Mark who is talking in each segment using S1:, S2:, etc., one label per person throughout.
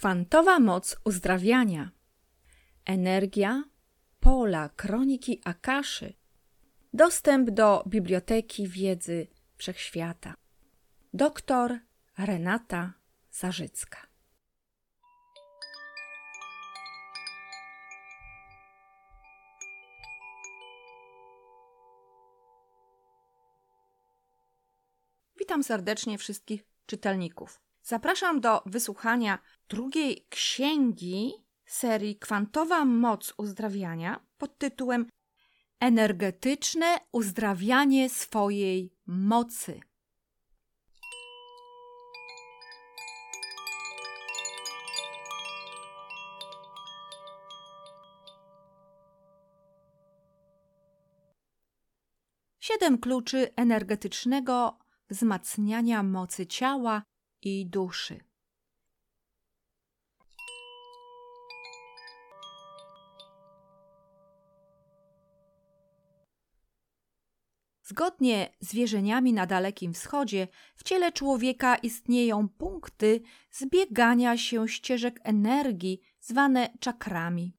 S1: Kwantowa moc uzdrawiania. Energia pola kroniki Akaszy. Dostęp do biblioteki wiedzy wszechświata. Doktor Renata Zarzycka. Witam serdecznie wszystkich czytelników. Zapraszam do wysłuchania drugiej księgi serii Kwantowa Moc Uzdrawiania pod tytułem Energetyczne uzdrawianie swojej mocy. Siedem kluczy energetycznego wzmacniania mocy ciała i duszy. Zgodnie z wierzeniami na Dalekim Wschodzie, w ciele człowieka istnieją punkty zbiegania się ścieżek energii, zwane czakrami.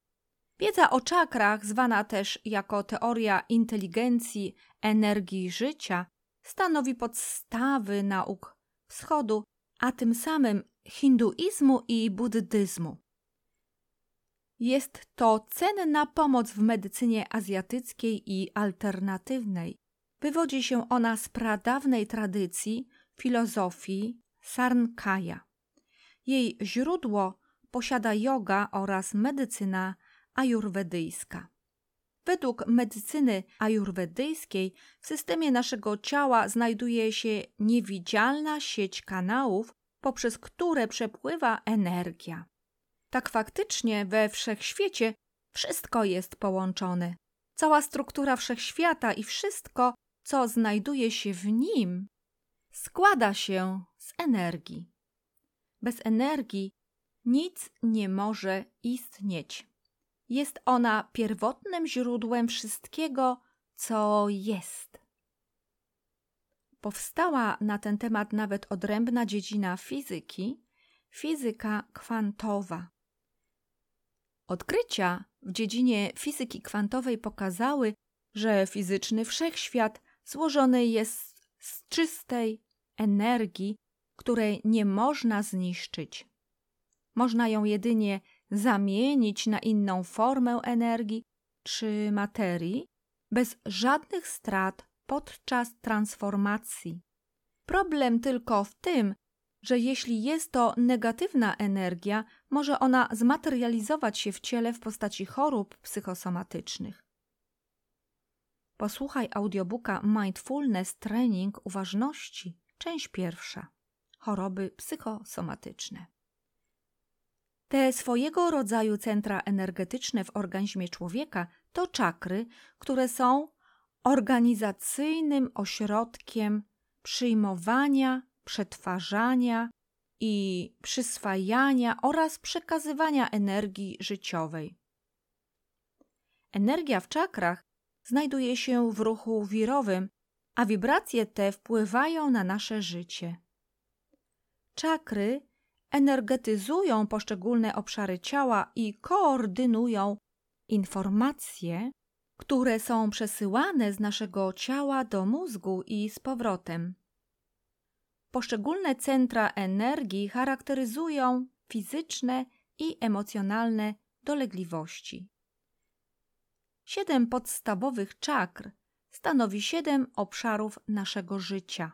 S1: Wiedza o czakrach, zwana też jako teoria inteligencji energii życia, stanowi podstawy nauk wschodu, a tym samym hinduizmu i buddyzmu. Jest to cenna pomoc w medycynie azjatyckiej i alternatywnej. Wywodzi się ona z pradawnej tradycji filozofii Sarnkaya. Jej źródło posiada yoga oraz medycyna ajurwedyjska. Według medycyny ajurwedyjskiej w systemie naszego ciała znajduje się niewidzialna sieć kanałów, poprzez które przepływa energia. Tak faktycznie we wszechświecie wszystko jest połączone. Cała struktura wszechświata i wszystko, co znajduje się w nim, składa się z energii. Bez energii nic nie może istnieć. Jest ona pierwotnym źródłem wszystkiego, co jest. Powstała na ten temat nawet odrębna dziedzina fizyki fizyka kwantowa. Odkrycia w dziedzinie fizyki kwantowej pokazały, że fizyczny wszechświat złożony jest z czystej energii, której nie można zniszczyć. Można ją jedynie zamienić na inną formę energii czy materii bez żadnych strat podczas transformacji. Problem tylko w tym, że jeśli jest to negatywna energia, może ona zmaterializować się w ciele w postaci chorób psychosomatycznych. Posłuchaj audiobooka Mindfulness Training Uważności, część pierwsza. Choroby psychosomatyczne. Te swojego rodzaju centra energetyczne w organizmie człowieka to czakry, które są organizacyjnym ośrodkiem przyjmowania, przetwarzania i przyswajania oraz przekazywania energii życiowej. Energia w czakrach znajduje się w ruchu wirowym, a wibracje te wpływają na nasze życie. Czakry energetyzują poszczególne obszary ciała i koordynują informacje, które są przesyłane z naszego ciała do mózgu i z powrotem. Poszczególne centra energii charakteryzują fizyczne i emocjonalne dolegliwości. Siedem podstawowych czakr stanowi siedem obszarów naszego życia.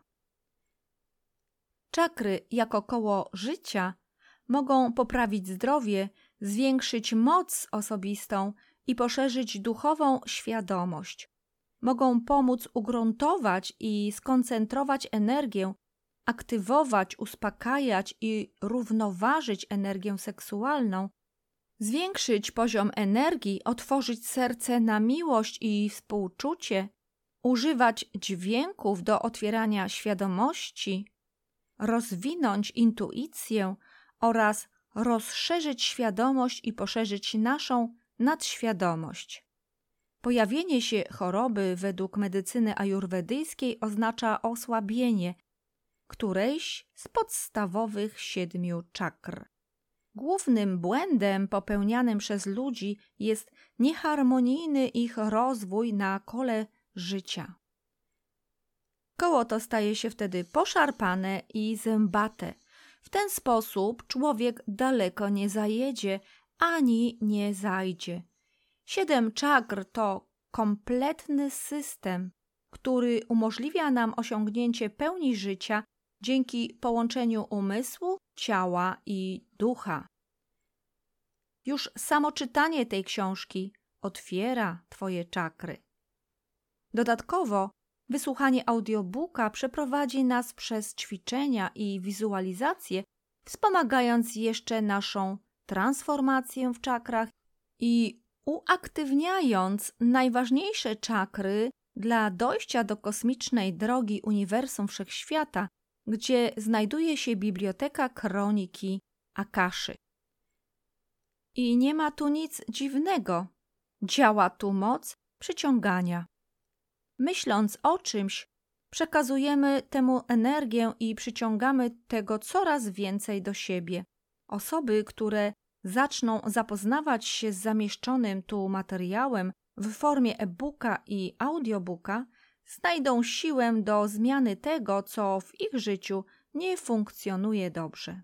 S1: Czakry jako koło życia mogą poprawić zdrowie, zwiększyć moc osobistą i poszerzyć duchową świadomość. Mogą pomóc ugruntować i skoncentrować energię, aktywować, uspokajać i równoważyć energię seksualną, zwiększyć poziom energii, otworzyć serce na miłość i współczucie, używać dźwięków do otwierania świadomości, rozwinąć intuicję oraz rozszerzyć świadomość i poszerzyć naszą nadświadomość. Pojawienie się choroby według medycyny ajurwedyjskiej oznacza osłabienie którejś z podstawowych siedmiu czakr. Głównym błędem popełnianym przez ludzi jest nieharmonijny ich rozwój na kole życia. Koło to staje się wtedy poszarpane i zębate. W ten sposób człowiek daleko nie zajedzie ani nie zajdzie. Siedem czakr to kompletny system, który umożliwia nam osiągnięcie pełni życia dzięki połączeniu umysłu, ciała i ducha. Już samo czytanie tej książki otwiera Twoje czakry. Dodatkowo, wysłuchanie audiobooka przeprowadzi nas przez ćwiczenia i wizualizacje, wspomagając jeszcze naszą transformację w czakrach i uaktywniając najważniejsze czakry dla dojścia do kosmicznej drogi uniwersum wszechświata, gdzie znajduje się biblioteka kroniki Akaszy. I nie ma tu nic dziwnego. Działa tu moc przyciągania. Myśląc o czymś, przekazujemy temu energię i przyciągamy tego coraz więcej do siebie. Osoby, które zaczną zapoznawać się z zamieszczonym tu materiałem w formie e-booka i audiobooka, znajdą siłę do zmiany tego, co w ich życiu nie funkcjonuje dobrze.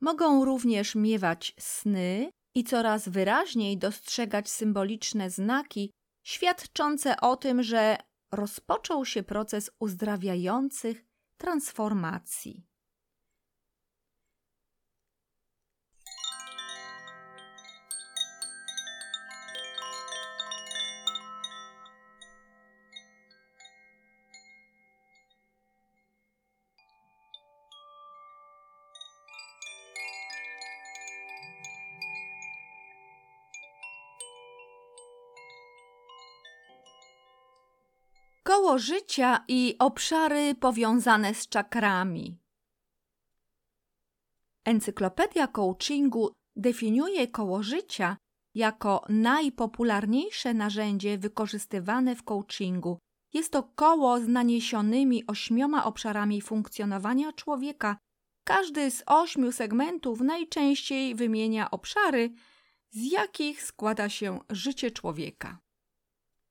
S1: Mogą również miewać sny i coraz wyraźniej dostrzegać symboliczne znaki świadczące o tym, że rozpoczął się proces uzdrawiających transformacji. Koło życia i obszary powiązane z czakrami. Encyklopedia coachingu definiuje koło życia jako najpopularniejsze narzędzie wykorzystywane w coachingu. Jest to koło z naniesionymi ośmioma obszarami funkcjonowania człowieka. Każdy z ośmiu segmentów najczęściej wymienia obszary, z jakich składa się życie człowieka.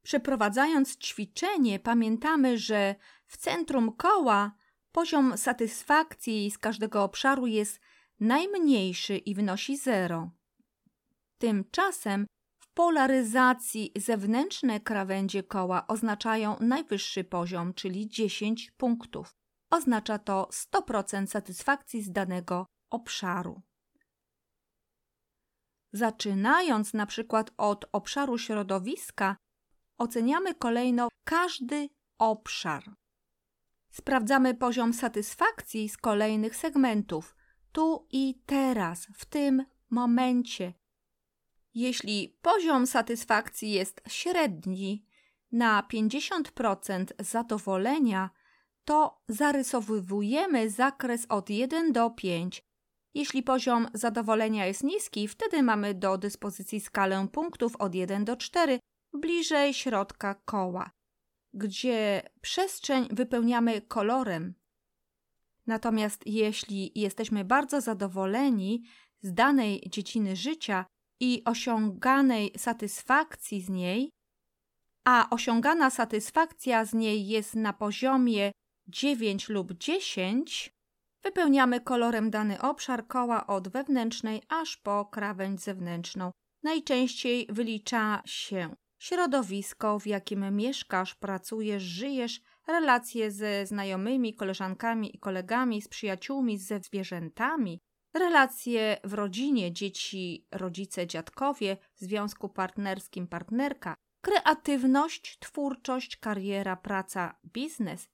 S1: Przeprowadzając ćwiczenie, pamiętamy, że w centrum koła poziom satysfakcji z każdego obszaru jest najmniejszy i wynosi zero. Tymczasem w polaryzacji zewnętrzne krawędzie koła oznaczają najwyższy poziom, czyli 10 punktów. Oznacza to 100% satysfakcji z danego obszaru. Zaczynając na przykład od obszaru środowiska, oceniamy kolejno każdy obszar. Sprawdzamy poziom satysfakcji z kolejnych segmentów, tu i teraz, w tym momencie. Jeśli poziom satysfakcji jest średni, na 50% zadowolenia, to zarysowujemy zakres od 1 do 5. Jeśli poziom zadowolenia jest niski, wtedy mamy do dyspozycji skalę punktów od 1 do 4, bliżej środka koła, gdzie przestrzeń wypełniamy kolorem. Natomiast jeśli jesteśmy bardzo zadowoleni z danej dziedziny życia i osiąganej satysfakcji z niej, a osiągana satysfakcja z niej jest na poziomie 9 lub 10, wypełniamy kolorem dany obszar koła od wewnętrznej aż po krawędź zewnętrzną. Najczęściej wylicza się środowisko, w jakim mieszkasz, pracujesz, żyjesz, relacje ze znajomymi, koleżankami i kolegami, z przyjaciółmi, ze zwierzętami, relacje w rodzinie, dzieci, rodzice, dziadkowie, w związku partnerskim, partnerka, kreatywność, twórczość, kariera, praca, biznes,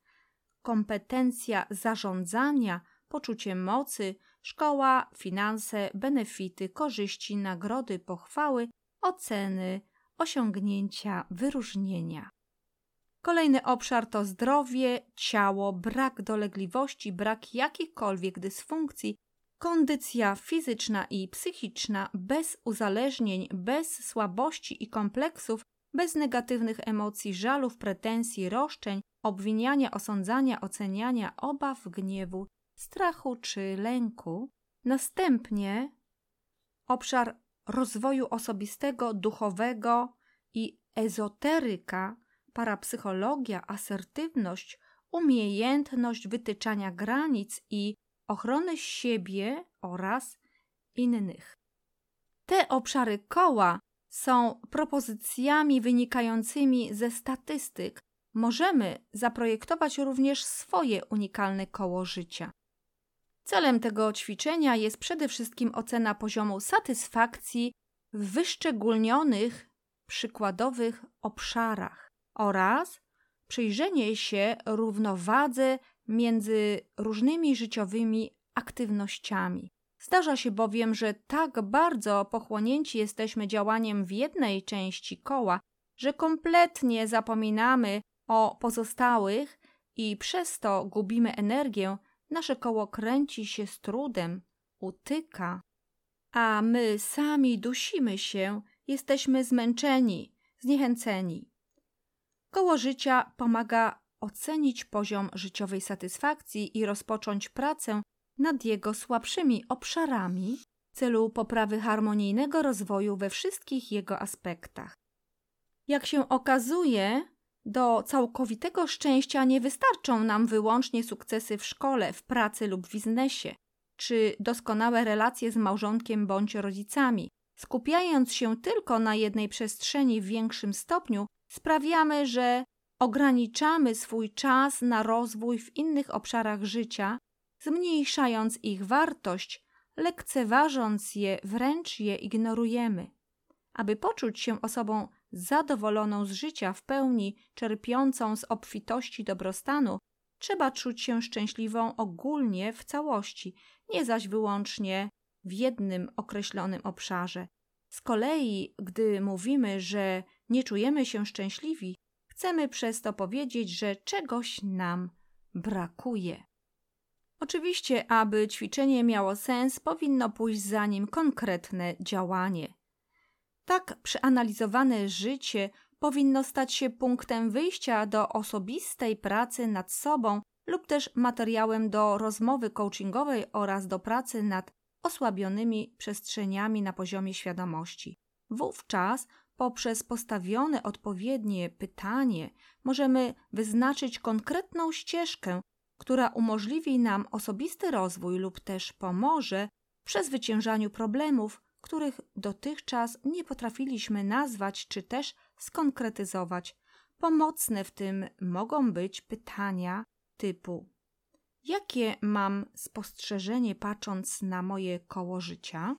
S1: kompetencja zarządzania, poczucie mocy, szkoła, finanse, benefity, korzyści, nagrody, pochwały, oceny, osiągnięcia, wyróżnienia. Kolejny obszar to zdrowie, ciało, brak dolegliwości, brak jakichkolwiek dysfunkcji, kondycja fizyczna i psychiczna, bez uzależnień, bez słabości i kompleksów, bez negatywnych emocji, żalów, pretensji, roszczeń, obwiniania, osądzania, oceniania, obaw, gniewu, strachu czy lęku, Następnie obszar rozwoju osobistego, duchowego i ezoteryka, parapsychologia, asertywność, umiejętność wytyczania granic i ochrony siebie oraz innych. Te obszary koła są propozycjami wynikającymi ze statystyk. Możemy zaprojektować również swoje unikalne koło życia. Celem tego ćwiczenia jest przede wszystkim ocena poziomu satysfakcji w wyszczególnionych, przykładowych obszarach oraz przyjrzenie się równowadze między różnymi życiowymi aktywnościami. Zdarza się bowiem, że tak bardzo pochłonięci jesteśmy działaniem w jednej części koła, że kompletnie zapominamy o pozostałych i przez to gubimy energię, nasze koło kręci się z trudem, utyka, a my sami dusimy się, jesteśmy zmęczeni, zniechęceni. Koło życia pomaga ocenić poziom życiowej satysfakcji i rozpocząć pracę nad jego słabszymi obszarami w celu poprawy harmonijnego rozwoju we wszystkich jego aspektach. Jak się okazuje, do całkowitego szczęścia nie wystarczą nam wyłącznie sukcesy w szkole, w pracy lub w biznesie, czy doskonałe relacje z małżonkiem bądź rodzicami. Skupiając się tylko na jednej przestrzeni w większym stopniu, sprawiamy, że ograniczamy swój czas na rozwój w innych obszarach życia, zmniejszając ich wartość, lekceważąc je, wręcz je ignorujemy. Aby poczuć się osobą zadowoloną z życia w pełni, czerpiącą z obfitości dobrostanu, trzeba czuć się szczęśliwą ogólnie w całości, nie zaś wyłącznie w jednym określonym obszarze. Z kolei, gdy mówimy, że nie czujemy się szczęśliwi, chcemy przez to powiedzieć, że czegoś nam brakuje. Oczywiście, aby ćwiczenie miało sens, powinno pójść za nim konkretne działanie. Tak przeanalizowane życie powinno stać się punktem wyjścia do osobistej pracy nad sobą lub też materiałem do rozmowy coachingowej oraz do pracy nad osłabionymi przestrzeniami na poziomie świadomości. Wówczas poprzez postawione odpowiednie pytanie możemy wyznaczyć konkretną ścieżkę, która umożliwi nam osobisty rozwój lub też pomoże w przezwyciężaniu problemów, których dotychczas nie potrafiliśmy nazwać czy też skonkretyzować. Pomocne w tym mogą być pytania typu: Jakie mam spostrzeżenie patrząc na moje koło życia?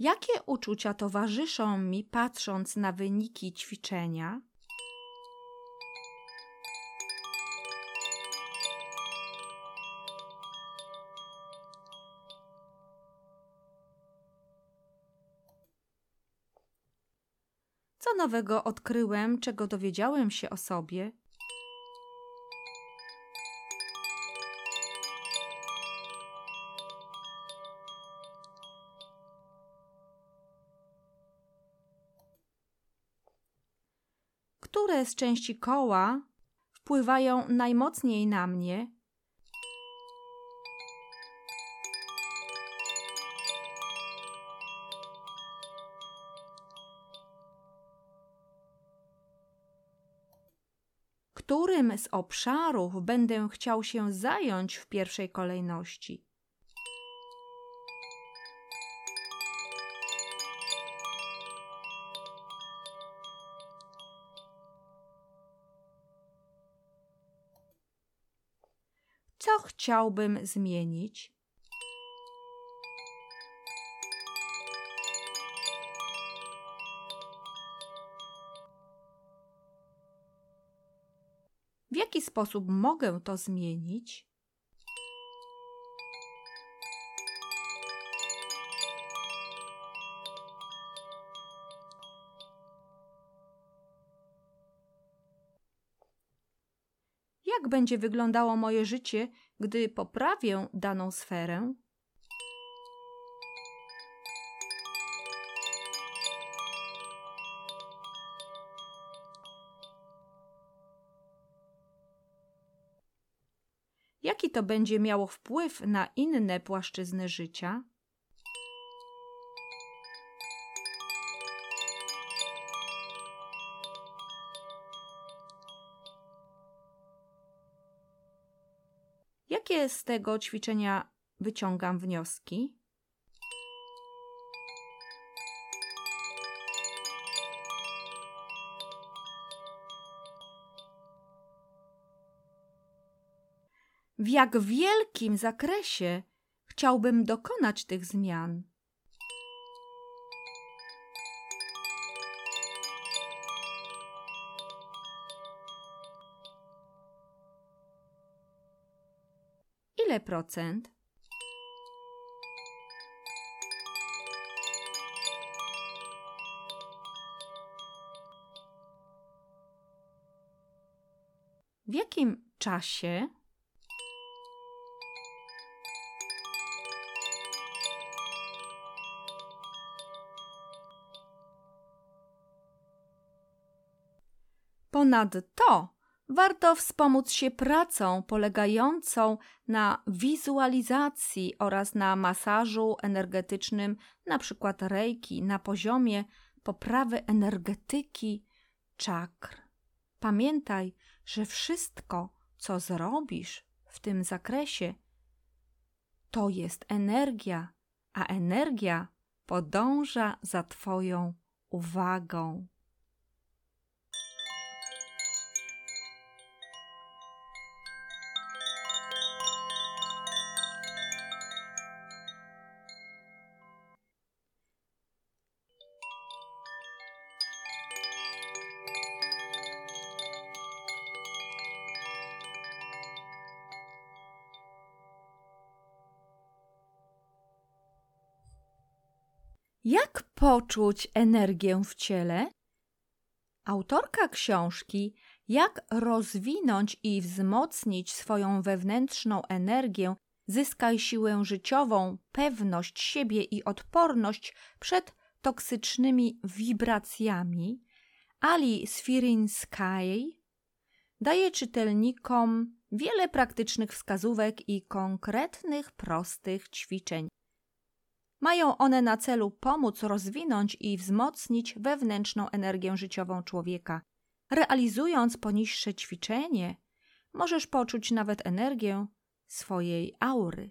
S1: Jakie uczucia towarzyszą mi patrząc na wyniki ćwiczenia? Co nowego odkryłem, czego dowiedziałem się o sobie które z części koła wpływają najmocniej na mnie, którym z obszarów będę chciał się zająć w pierwszej kolejności. Co chciałbym zmienić? W jaki sposób mogę to zmienić? będzie wyglądało moje życie, gdy poprawię daną sferę? Jaki to będzie miało wpływ na inne płaszczyzny życia? Jakie z tego ćwiczenia wyciągam wnioski? W jak wielkim zakresie chciałbym dokonać tych zmian? Procent? W jakim czasie? Ponadto warto wspomóc się pracą polegającą na wizualizacji oraz na masażu energetycznym, np. reiki, na poziomie poprawy energetyki czakr. Pamiętaj, że wszystko, co zrobisz w tym zakresie, to jest energia, a energia podąża za Twoją uwagą. Poczuć energię w ciele? Autorka książki Jak rozwinąć i wzmocnić swoją wewnętrzną energię, zyskaj siłę życiową, pewność siebie i odporność przed toksycznymi wibracjami, Ali Sfirinskiej daje czytelnikom wiele praktycznych wskazówek i konkretnych, prostych ćwiczeń mają one na celu pomóc rozwinąć i wzmocnić wewnętrzną energię życiową człowieka. Realizując poniższe ćwiczenie, możesz poczuć nawet energię swojej aury.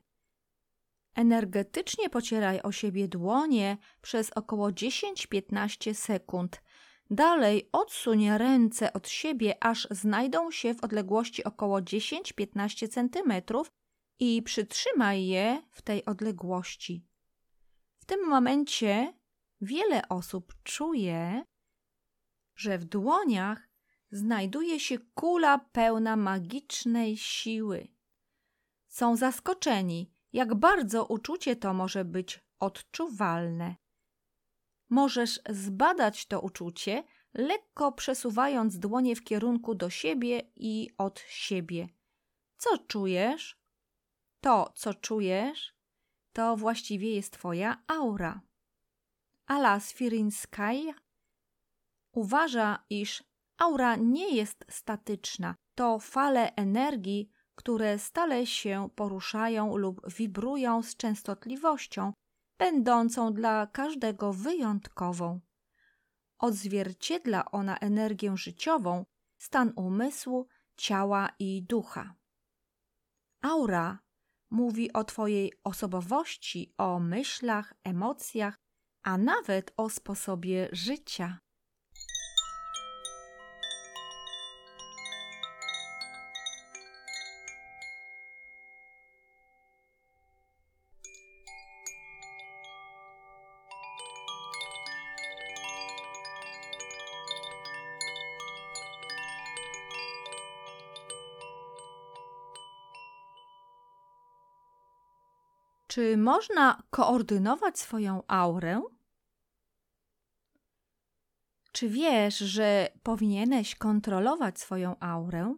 S1: Energetycznie pocieraj o siebie dłonie przez około 10-15 sekund. Dalej odsuń ręce od siebie, aż znajdą się w odległości około 10-15 cm i przytrzymaj je w tej odległości tym momencie wiele osób czuje, że w dłoniach znajduje się kula pełna magicznej siły. Są zaskoczeni, jak bardzo uczucie to może być odczuwalne. Możesz zbadać to uczucie, lekko przesuwając dłonie w kierunku do siebie i od siebie. Co czujesz? To, co czujesz, to właściwie jest Twoja aura. Ala Sfirinskaj uważa, iż aura nie jest statyczna. To fale energii, które stale się poruszają lub wibrują z częstotliwością, będącą dla każdego wyjątkową. Odzwierciedla ona energię życiową, stan umysłu, ciała i ducha. Aura mówi o Twojej osobowości, o myślach, emocjach, a nawet o sposobie życia. Czy można koordynować swoją aurę? Czy wiesz, że powinieneś kontrolować swoją aurę?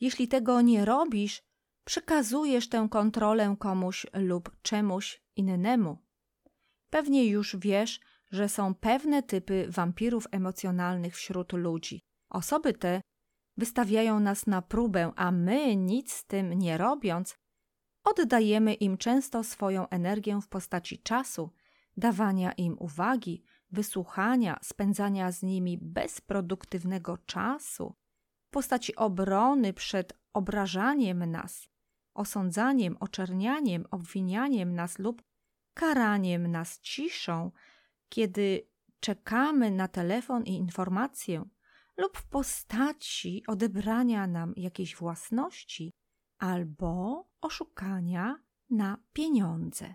S1: Jeśli tego nie robisz, przekazujesz tę kontrolę komuś lub czemuś innemu. Pewnie już wiesz, że są pewne typy wampirów emocjonalnych wśród ludzi. Osoby te wystawiają nas na próbę, a my, nic z tym nie robiąc, oddajemy im często swoją energię w postaci czasu, dawania im uwagi, wysłuchania, spędzania z nimi bezproduktywnego czasu, w postaci obrony przed obrażaniem nas, osądzaniem, oczernianiem, obwinianiem nas lub karaniem nas ciszą, kiedy czekamy na telefon i informację, lub w postaci odebrania nam jakiejś własności albo oszukania na pieniądze.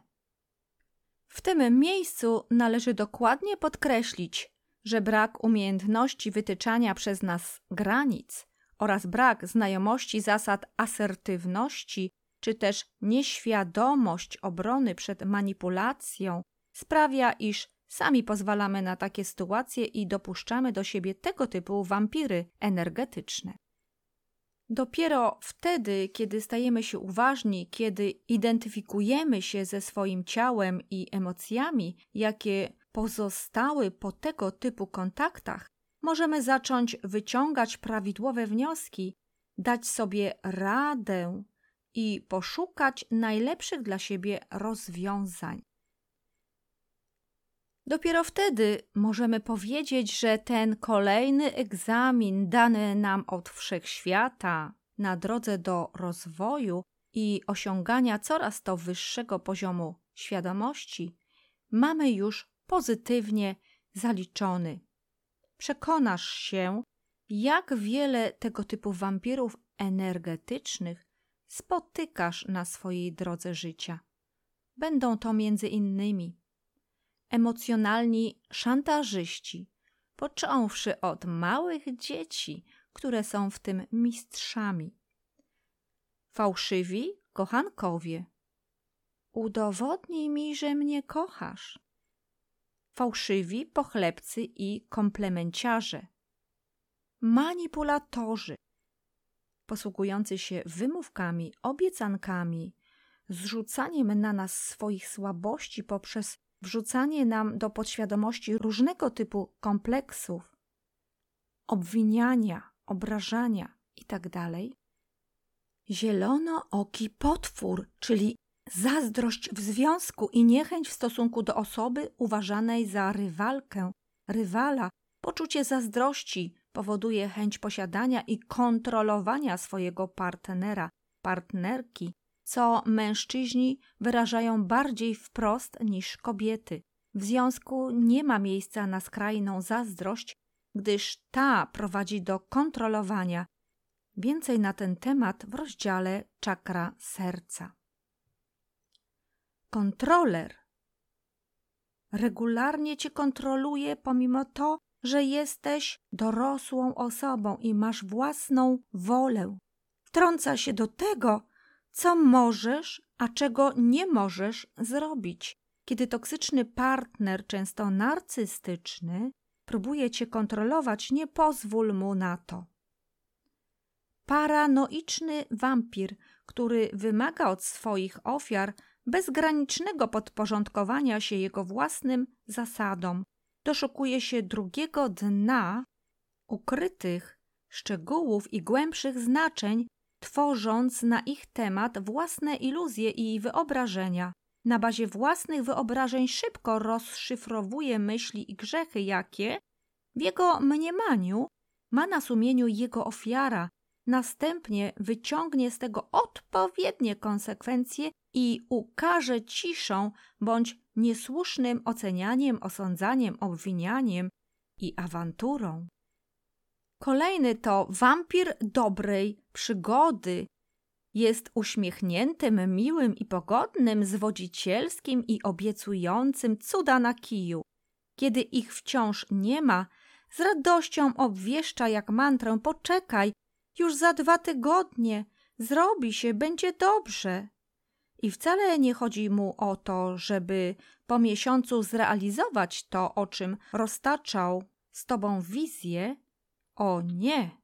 S1: W tym miejscu należy dokładnie podkreślić, że brak umiejętności wytyczania przez nas granic oraz brak znajomości zasad asertywności czy też nieświadomość obrony przed manipulacją sprawia, iż sami pozwalamy na takie sytuacje i dopuszczamy do siebie tego typu wampiry energetyczne. Dopiero wtedy, kiedy stajemy się uważni, kiedy identyfikujemy się ze swoim ciałem i emocjami, jakie pozostały po tego typu kontaktach, możemy zacząć wyciągać prawidłowe wnioski, dać sobie radę i poszukać najlepszych dla siebie rozwiązań. Dopiero wtedy możemy powiedzieć, że ten kolejny egzamin dany nam od wszechświata na drodze do rozwoju i osiągania coraz to wyższego poziomu świadomości mamy już pozytywnie zaliczony. Przekonasz się, jak wiele tego typu wampirów energetycznych spotykasz na swojej drodze życia. Będą to między innymi emocjonalni szantażyści, począwszy od małych dzieci, które są w tym mistrzami. Fałszywi kochankowie. Udowodnij mi, że mnie kochasz. Fałszywi pochlebcy i komplemenciarze. Manipulatorzy, posługujący się wymówkami, obiecankami, zrzucaniem na nas swoich słabości poprzez wrzucanie nam do podświadomości różnego typu kompleksów, obwiniania, obrażania itd. Tak Zielonooki potwór, czyli zazdrość w związku i niechęć w stosunku do osoby uważanej za rywalkę, rywala, poczucie zazdrości powoduje chęć posiadania i kontrolowania swojego partnera, partnerki, co mężczyźni wyrażają bardziej wprost niż kobiety. W związku nie ma miejsca na skrajną zazdrość, gdyż ta prowadzi do kontrolowania. Więcej na ten temat w rozdziale czakra serca. Kontroler regularnie cię kontroluje, pomimo to, że jesteś dorosłą osobą i masz własną wolę. Wtrąca się do tego, co możesz, a czego nie możesz zrobić. Kiedy toksyczny partner, często narcystyczny, próbuje cię kontrolować, nie pozwól mu na to. Paranoiczny wampir, który wymaga od swoich ofiar bezgranicznego podporządkowania się jego własnym zasadom, doszukuje się drugiego dna, ukrytych szczegółów i głębszych znaczeń tworząc na ich temat własne iluzje i wyobrażenia. Na bazie własnych wyobrażeń szybko rozszyfrowuje myśli i grzechy, jakie w jego mniemaniu ma na sumieniu jego ofiara. Następnie wyciągnie z tego odpowiednie konsekwencje i ukaże ciszą bądź niesłusznym ocenianiem, osądzaniem, obwinianiem i awanturą. Kolejny to wampir dobrej przygody. Jest uśmiechniętym, miłym i pogodnym, zwodzicielskim i obiecującym cuda na kiju. Kiedy ich wciąż nie ma, z radością obwieszcza jak mantrę: Poczekaj, już za dwa tygodnie, zrobi się, będzie dobrze. I wcale nie chodzi mu o to, żeby po miesiącu zrealizować to, o czym roztaczał z tobą wizję, o nie!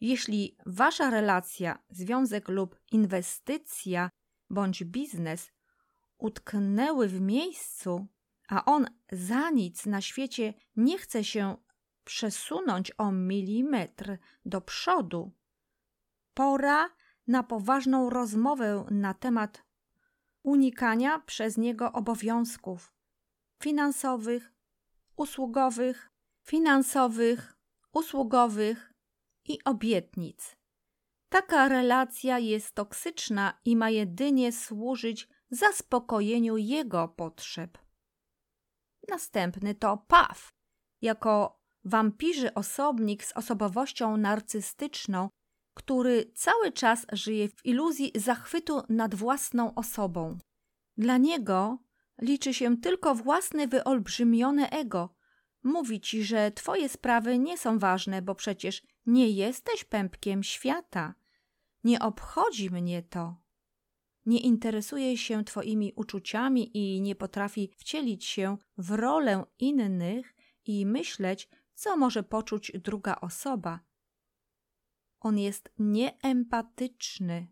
S1: Jeśli wasza relacja, związek lub inwestycja bądź biznes utknęły w miejscu, a on za nic na świecie nie chce się przesunąć o milimetr do przodu. Pora na poważną rozmowę na temat unikania przez niego obowiązków finansowych, usługowych, finansowych, usługowych i obietnic. Taka relacja jest toksyczna i ma jedynie służyć zaspokojeniu jego potrzeb. Następny to Paw, jako wampirzy osobnik z osobowością narcystyczną, który cały czas żyje w iluzji zachwytu nad własną osobą. Dla niego liczy się tylko własne wyolbrzymione ego. Mówi ci, że twoje sprawy nie są ważne, bo przecież nie jesteś pępkiem świata. Nie obchodzi mnie to. Nie interesuje się twoimi uczuciami i nie potrafi wcielić się w rolę innych i myśleć, co może poczuć druga osoba. On jest nieempatyczny.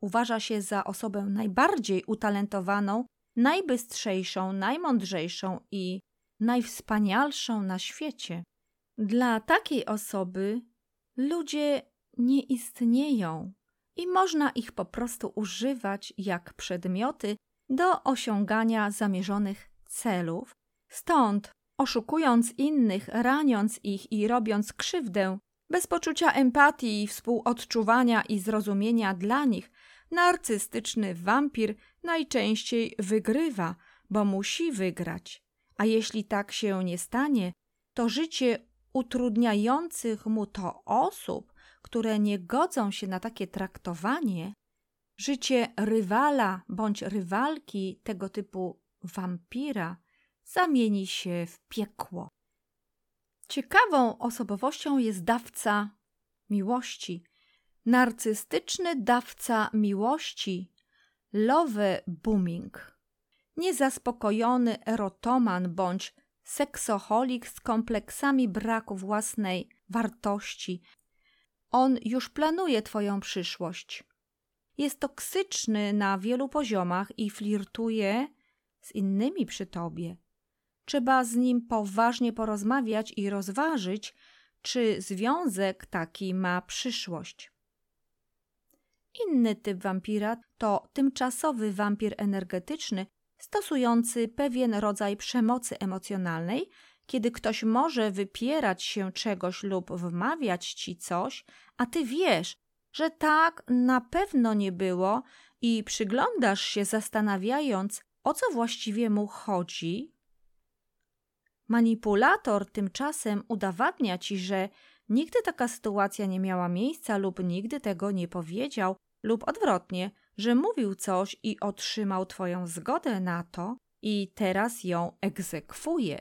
S1: Uważa się za osobę najbardziej utalentowaną, najbystrzejszą, najmądrzejszą i najwspanialszą na świecie. Dla takiej osoby ludzie nie istnieją i można ich po prostu używać jak przedmioty do osiągania zamierzonych celów. Stąd, oszukując innych, raniąc ich i robiąc krzywdę, bez poczucia empatii, współodczuwania i zrozumienia dla nich, narcystyczny wampir najczęściej wygrywa, bo musi wygrać. A jeśli tak się nie stanie, to życie utrudniających mu to osób, które nie godzą się na takie traktowanie, życie rywala bądź rywalki tego typu wampira zamieni się w piekło. Ciekawą osobowością jest dawca miłości. Narcystyczny dawca miłości, love booming. Niezaspokojony erotoman bądź seksoholik z kompleksami braku własnej wartości. On już planuje Twoją przyszłość. Jest toksyczny na wielu poziomach i flirtuje z innymi przy Tobie. Trzeba z nim poważnie porozmawiać i rozważyć, czy związek taki ma przyszłość. Inny typ wampira to tymczasowy wampir energetyczny, stosujący pewien rodzaj przemocy emocjonalnej, kiedy ktoś może wypierać się czegoś lub wmawiać ci coś, a ty wiesz, że tak na pewno nie było i przyglądasz się zastanawiając, o co właściwie mu chodzi, Manipulator tymczasem udowadnia ci, że nigdy taka sytuacja nie miała miejsca lub nigdy tego nie powiedział, lub odwrotnie, że mówił coś i otrzymał twoją zgodę na to i teraz ją egzekwuje.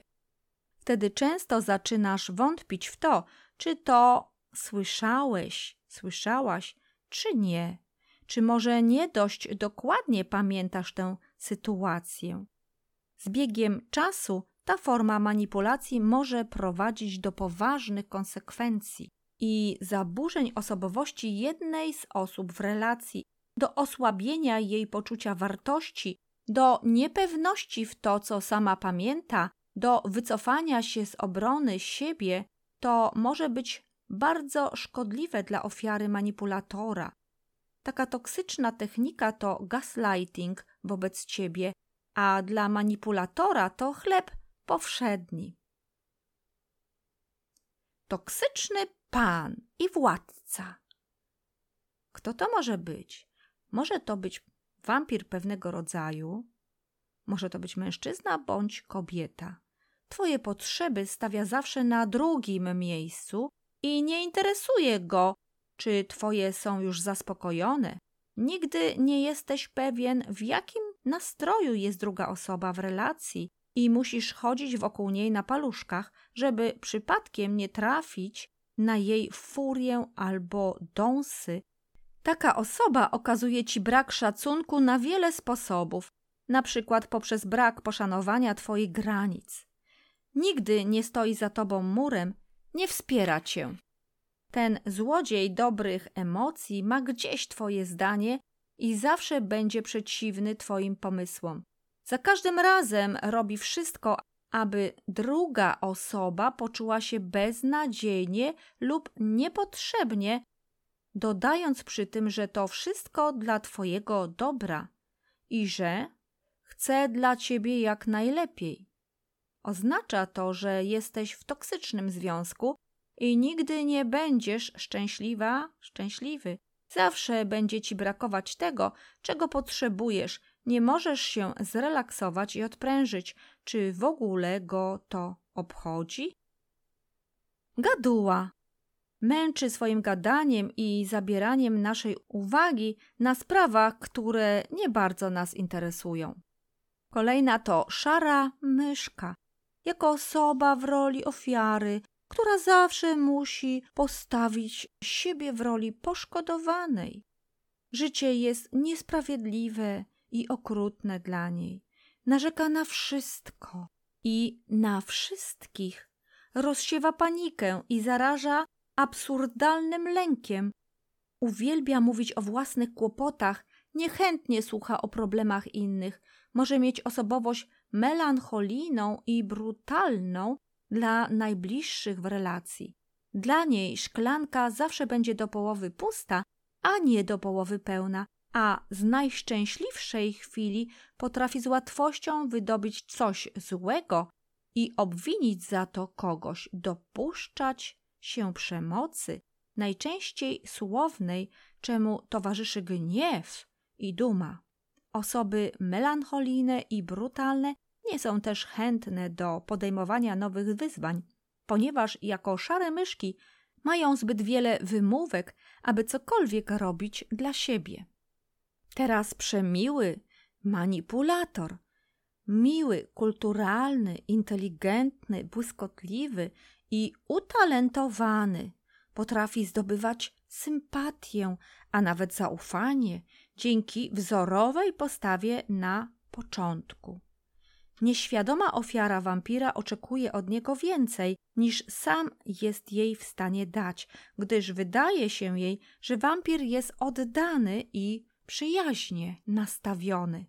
S1: Wtedy często zaczynasz wątpić w to, czy to słyszałeś, słyszałaś, czy nie. Czy może nie dość dokładnie pamiętasz tę sytuację? Z biegiem czasu ta forma manipulacji może prowadzić do poważnych konsekwencji i zaburzeń osobowości jednej z osób w relacji, do osłabienia jej poczucia wartości, do niepewności w to, co sama pamięta, do wycofania się z obrony siebie, to może być bardzo szkodliwe dla ofiary manipulatora. Taka toksyczna technika to gaslighting wobec ciebie, a dla manipulatora to chleb powszedni. Toksyczny pan i władca. Kto to może być? Może to być wampir pewnego rodzaju, może to być mężczyzna bądź kobieta. Twoje potrzeby stawia zawsze na drugim miejscu i nie interesuje go, czy twoje są już zaspokojone. Nigdy nie jesteś pewien, w jakim nastroju jest druga osoba w relacji i musisz chodzić wokół niej na paluszkach, żeby przypadkiem nie trafić na jej furię albo dąsy. Taka osoba okazuje ci brak szacunku na wiele sposobów, na przykład poprzez brak poszanowania twoich granic. Nigdy nie stoi za tobą murem, nie wspiera cię. Ten złodziej dobrych emocji ma gdzieś twoje zdanie i zawsze będzie przeciwny twoim pomysłom. Za każdym razem robi wszystko, aby druga osoba poczuła się beznadziejnie lub niepotrzebnie, dodając przy tym, że to wszystko dla Twojego dobra i że chce dla Ciebie jak najlepiej. Oznacza to, że jesteś w toksycznym związku i nigdy nie będziesz szczęśliwa, szczęśliwy. Zawsze będzie ci brakować tego, czego potrzebujesz. Nie możesz się zrelaksować i odprężyć. Czy w ogóle go to obchodzi? Gaduła męczy swoim gadaniem i zabieraniem naszej uwagi na sprawach, które nie bardzo nas interesują. Kolejna to szara myszka, jako osoba w roli ofiary, która zawsze musi postawić siebie w roli poszkodowanej. Życie jest niesprawiedliwe i okrutne dla niej. Narzeka na wszystko i na wszystkich. Rozsiewa panikę i zaraża absurdalnym lękiem. Uwielbia mówić o własnych kłopotach, niechętnie słucha o problemach innych. Może mieć osobowość melancholijną i brutalną dla najbliższych w relacji. Dla niej szklanka zawsze będzie do połowy pusta, a nie do połowy pełna, a z najszczęśliwszej chwili potrafi z łatwością wydobyć coś złego i obwinić za to kogoś, dopuszczać się przemocy, najczęściej słownej, czemu towarzyszy gniew i duma. Osoby melancholijne i brutalne nie są też chętne do podejmowania nowych wyzwań, ponieważ jako szare myszki mają zbyt wiele wymówek, aby cokolwiek robić dla siebie. Teraz przemiły manipulator, miły, kulturalny, inteligentny, błyskotliwy i utalentowany, potrafi zdobywać sympatię, a nawet zaufanie dzięki wzorowej postawie na początku. Nieświadoma ofiara wampira oczekuje od niego więcej, niż sam jest jej w stanie dać, gdyż wydaje się jej, że wampir jest oddany i przyjaźnie nastawiony.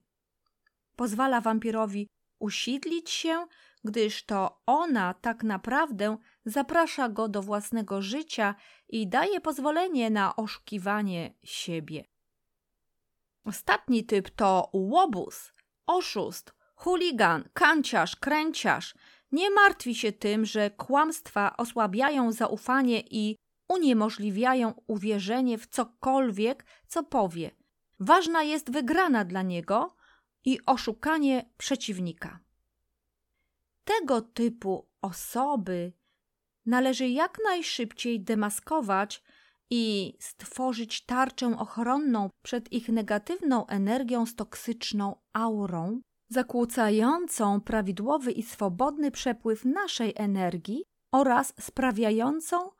S1: Pozwala wampirowi usidlić się, gdyż to ona tak naprawdę zaprasza go do własnego życia i daje pozwolenie na oszukiwanie siebie. Ostatni typ to łobuz, oszust, chuligan, kanciarz, kręciarz. Nie martwi się tym, że kłamstwa osłabiają zaufanie i uniemożliwiają uwierzenie w cokolwiek, co powie. Ważna jest wygrana dla niego i oszukanie przeciwnika. Tego typu osoby należy jak najszybciej demaskować i stworzyć tarczę ochronną przed ich negatywną energią z toksyczną aurą, zakłócającą prawidłowy i swobodny przepływ naszej energii oraz sprawiającą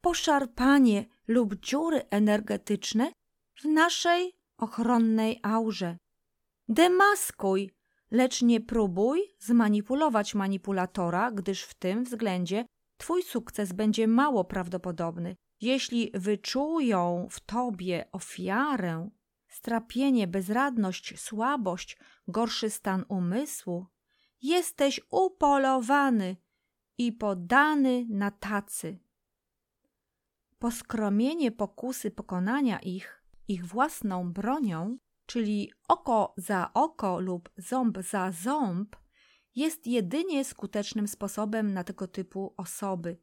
S1: poszarpanie lub dziury energetyczne w naszej ochronnej aurze. Demaskuj, lecz nie próbuj zmanipulować manipulatora, gdyż w tym względzie Twój sukces będzie mało prawdopodobny. Jeśli wyczują w tobie ofiarę, strapienie, bezradność, słabość, gorszy stan umysłu, jesteś upolowany i podany na tacy. Poskromienie pokusy pokonania ich, ich własną bronią, czyli oko za oko lub ząb za ząb, jest jedynie skutecznym sposobem na tego typu osoby.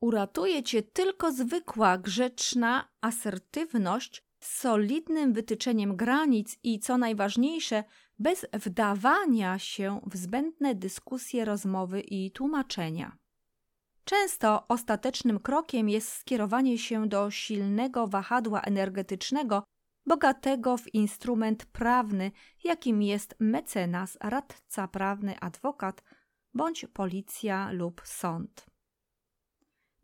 S1: Uratuje cię tylko zwykła, grzeczna asertywność z solidnym wytyczeniem granic i, co najważniejsze, bez wdawania się w zbędne dyskusje, rozmowy i tłumaczenia. Często ostatecznym krokiem jest skierowanie się do silnego wahadła energetycznego, bogatego w instrument prawny, jakim jest mecenas, radca prawny, adwokat bądź policja lub sąd.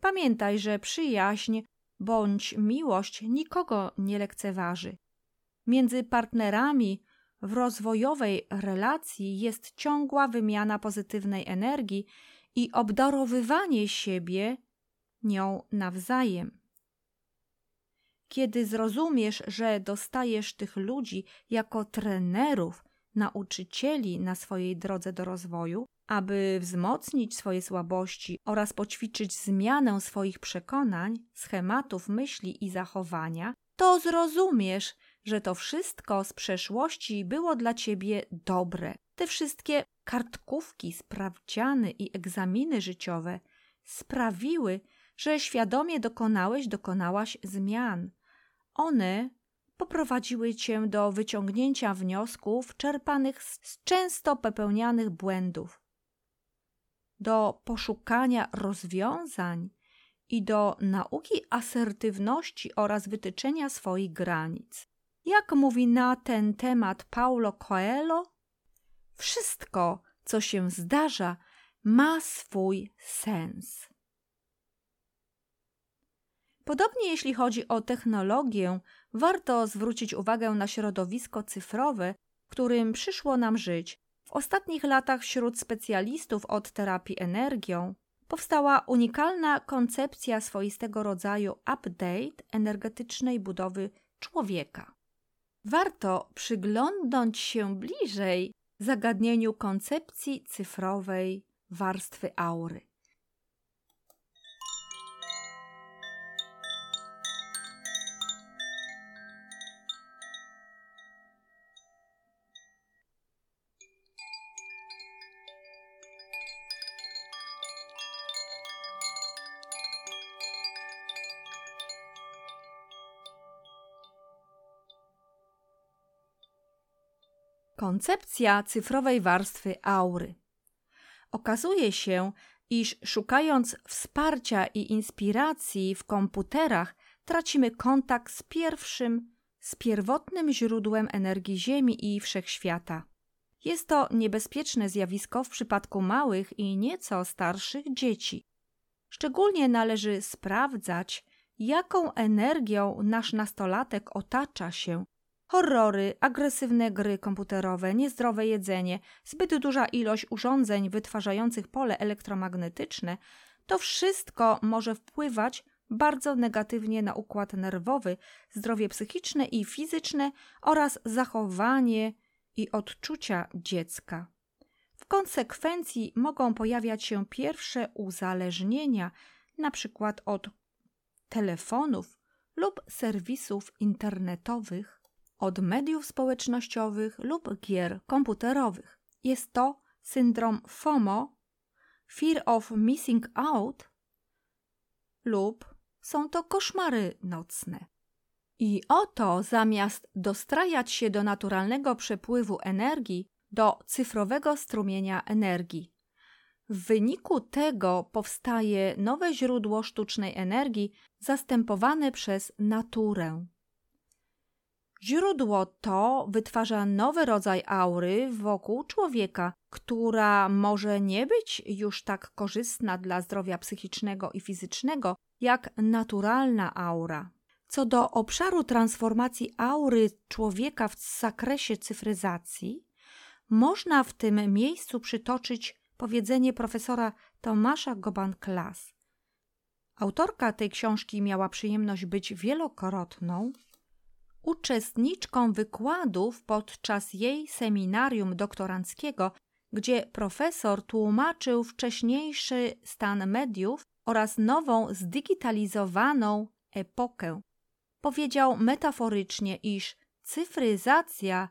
S1: Pamiętaj, że przyjaźń bądź miłość nikogo nie lekceważy. Między partnerami w rozwojowej relacji jest ciągła wymiana pozytywnej energii i obdarowywanie siebie nią nawzajem. Kiedy zrozumiesz, że dostajesz tych ludzi jako trenerów, nauczycieli na swojej drodze do rozwoju, aby wzmocnić swoje słabości oraz poćwiczyć zmianę swoich przekonań, schematów myśli i zachowania, to zrozumiesz, że to wszystko z przeszłości było dla ciebie dobre. Te wszystkie kartkówki, sprawdziany i egzaminy życiowe sprawiły, że świadomie dokonałeś, dokonałaś zmian. One poprowadziły cię do wyciągnięcia wniosków czerpanych z często popełnianych błędów, do poszukania rozwiązań i do nauki asertywności oraz wytyczenia swoich granic. Jak mówi na ten temat Paulo Coelho, wszystko, co się zdarza, ma swój sens. Podobnie jeśli chodzi o technologię, warto zwrócić uwagę na środowisko cyfrowe, w którym przyszło nam żyć. W ostatnich latach wśród specjalistów od terapii energią powstała unikalna koncepcja swoistego rodzaju update energetycznej budowy człowieka. Warto przyglądnąć się bliżej zagadnieniu koncepcji cyfrowej warstwy aury. Koncepcja cyfrowej warstwy aury. Okazuje się, iż szukając wsparcia i inspiracji w komputerach, tracimy kontakt z pierwszym, z pierwotnym źródłem energii Ziemi i wszechświata. Jest to niebezpieczne zjawisko w przypadku małych i nieco starszych dzieci. Szczególnie należy sprawdzać, jaką energią nasz nastolatek otacza się Horrory, agresywne gry komputerowe, niezdrowe jedzenie, zbyt duża ilość urządzeń wytwarzających pole elektromagnetyczne to wszystko może wpływać bardzo negatywnie na układ nerwowy, zdrowie psychiczne i fizyczne oraz zachowanie i odczucia dziecka. W konsekwencji mogą pojawiać się pierwsze uzależnienia, np. od telefonów lub serwisów internetowych od mediów społecznościowych lub gier komputerowych. Jest to syndrom FOMO, Fear of Missing Out, lub są to koszmary nocne. I oto zamiast dostrajać się do naturalnego przepływu energii, do cyfrowego strumienia energii. W wyniku tego powstaje nowe źródło sztucznej energii zastępowane przez naturę. Źródło to wytwarza nowy rodzaj aury wokół człowieka, która może nie być już tak korzystna dla zdrowia psychicznego i fizycznego jak naturalna aura. Co do obszaru transformacji aury człowieka w zakresie cyfryzacji, można w tym miejscu przytoczyć powiedzenie profesora Tomasza Goban-Klas. Autorka tej książki miała przyjemność być wielokrotną uczestniczką wykładów podczas jej seminarium doktoranckiego, gdzie profesor tłumaczył wcześniejszy stan mediów oraz nową zdigitalizowaną epokę. Powiedział metaforycznie, iż cyfryzacja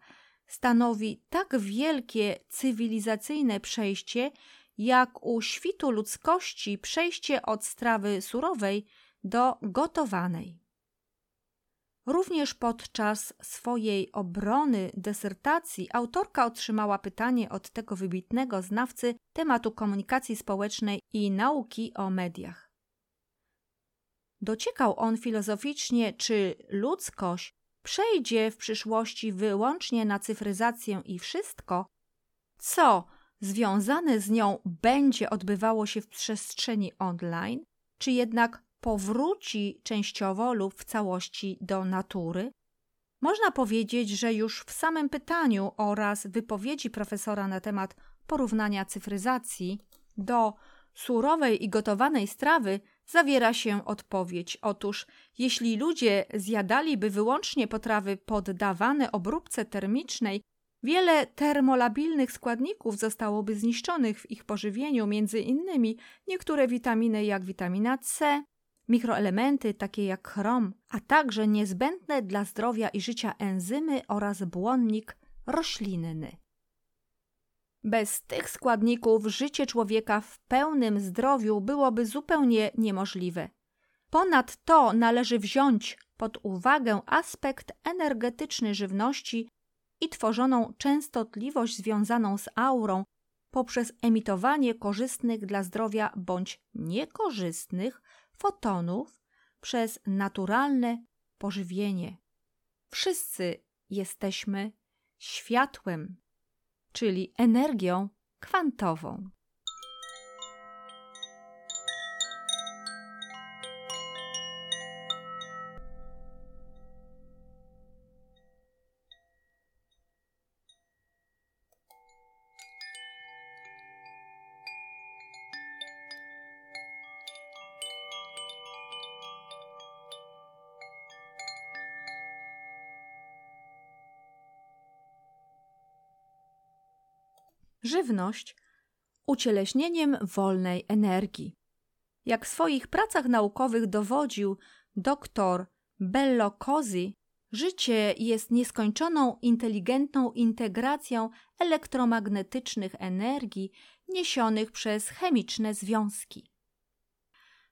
S1: stanowi tak wielkie cywilizacyjne przejście, jak u świtu ludzkości przejście od strawy surowej do gotowanej. Również podczas swojej obrony desertacji autorka otrzymała pytanie od tego wybitnego znawcy tematu komunikacji społecznej i nauki o mediach. Dociekał on filozoficznie, czy ludzkość przejdzie w przyszłości wyłącznie na cyfryzację i wszystko, co związane z nią będzie odbywało się w przestrzeni online, czy jednak powróci częściowo lub w całości do natury? Można powiedzieć, że już w samym pytaniu oraz wypowiedzi profesora na temat porównania cyfryzacji do surowej i gotowanej strawy zawiera się odpowiedź. Otóż, jeśli ludzie zjadaliby wyłącznie potrawy poddawane obróbce termicznej, Wiele termolabilnych składników zostałoby zniszczonych w ich pożywieniu, między innymi niektóre witaminy jak witamina C, mikroelementy takie jak chrom, a także niezbędne dla zdrowia i życia enzymy oraz błonnik roślinny. Bez tych składników życie człowieka w pełnym zdrowiu byłoby zupełnie niemożliwe. Ponadto należy wziąć pod uwagę aspekt energetyczny żywności i tworzoną częstotliwość związaną z aurą poprzez emitowanie korzystnych dla zdrowia bądź niekorzystnych fotonów przez naturalne pożywienie. Wszyscy jesteśmy światłem, czyli energią kwantową. Żywność ucieleśnieniem wolnej energii. Jak w swoich pracach naukowych dowodził dr Bello życie jest nieskończoną inteligentną integracją elektromagnetycznych energii niesionych przez chemiczne związki.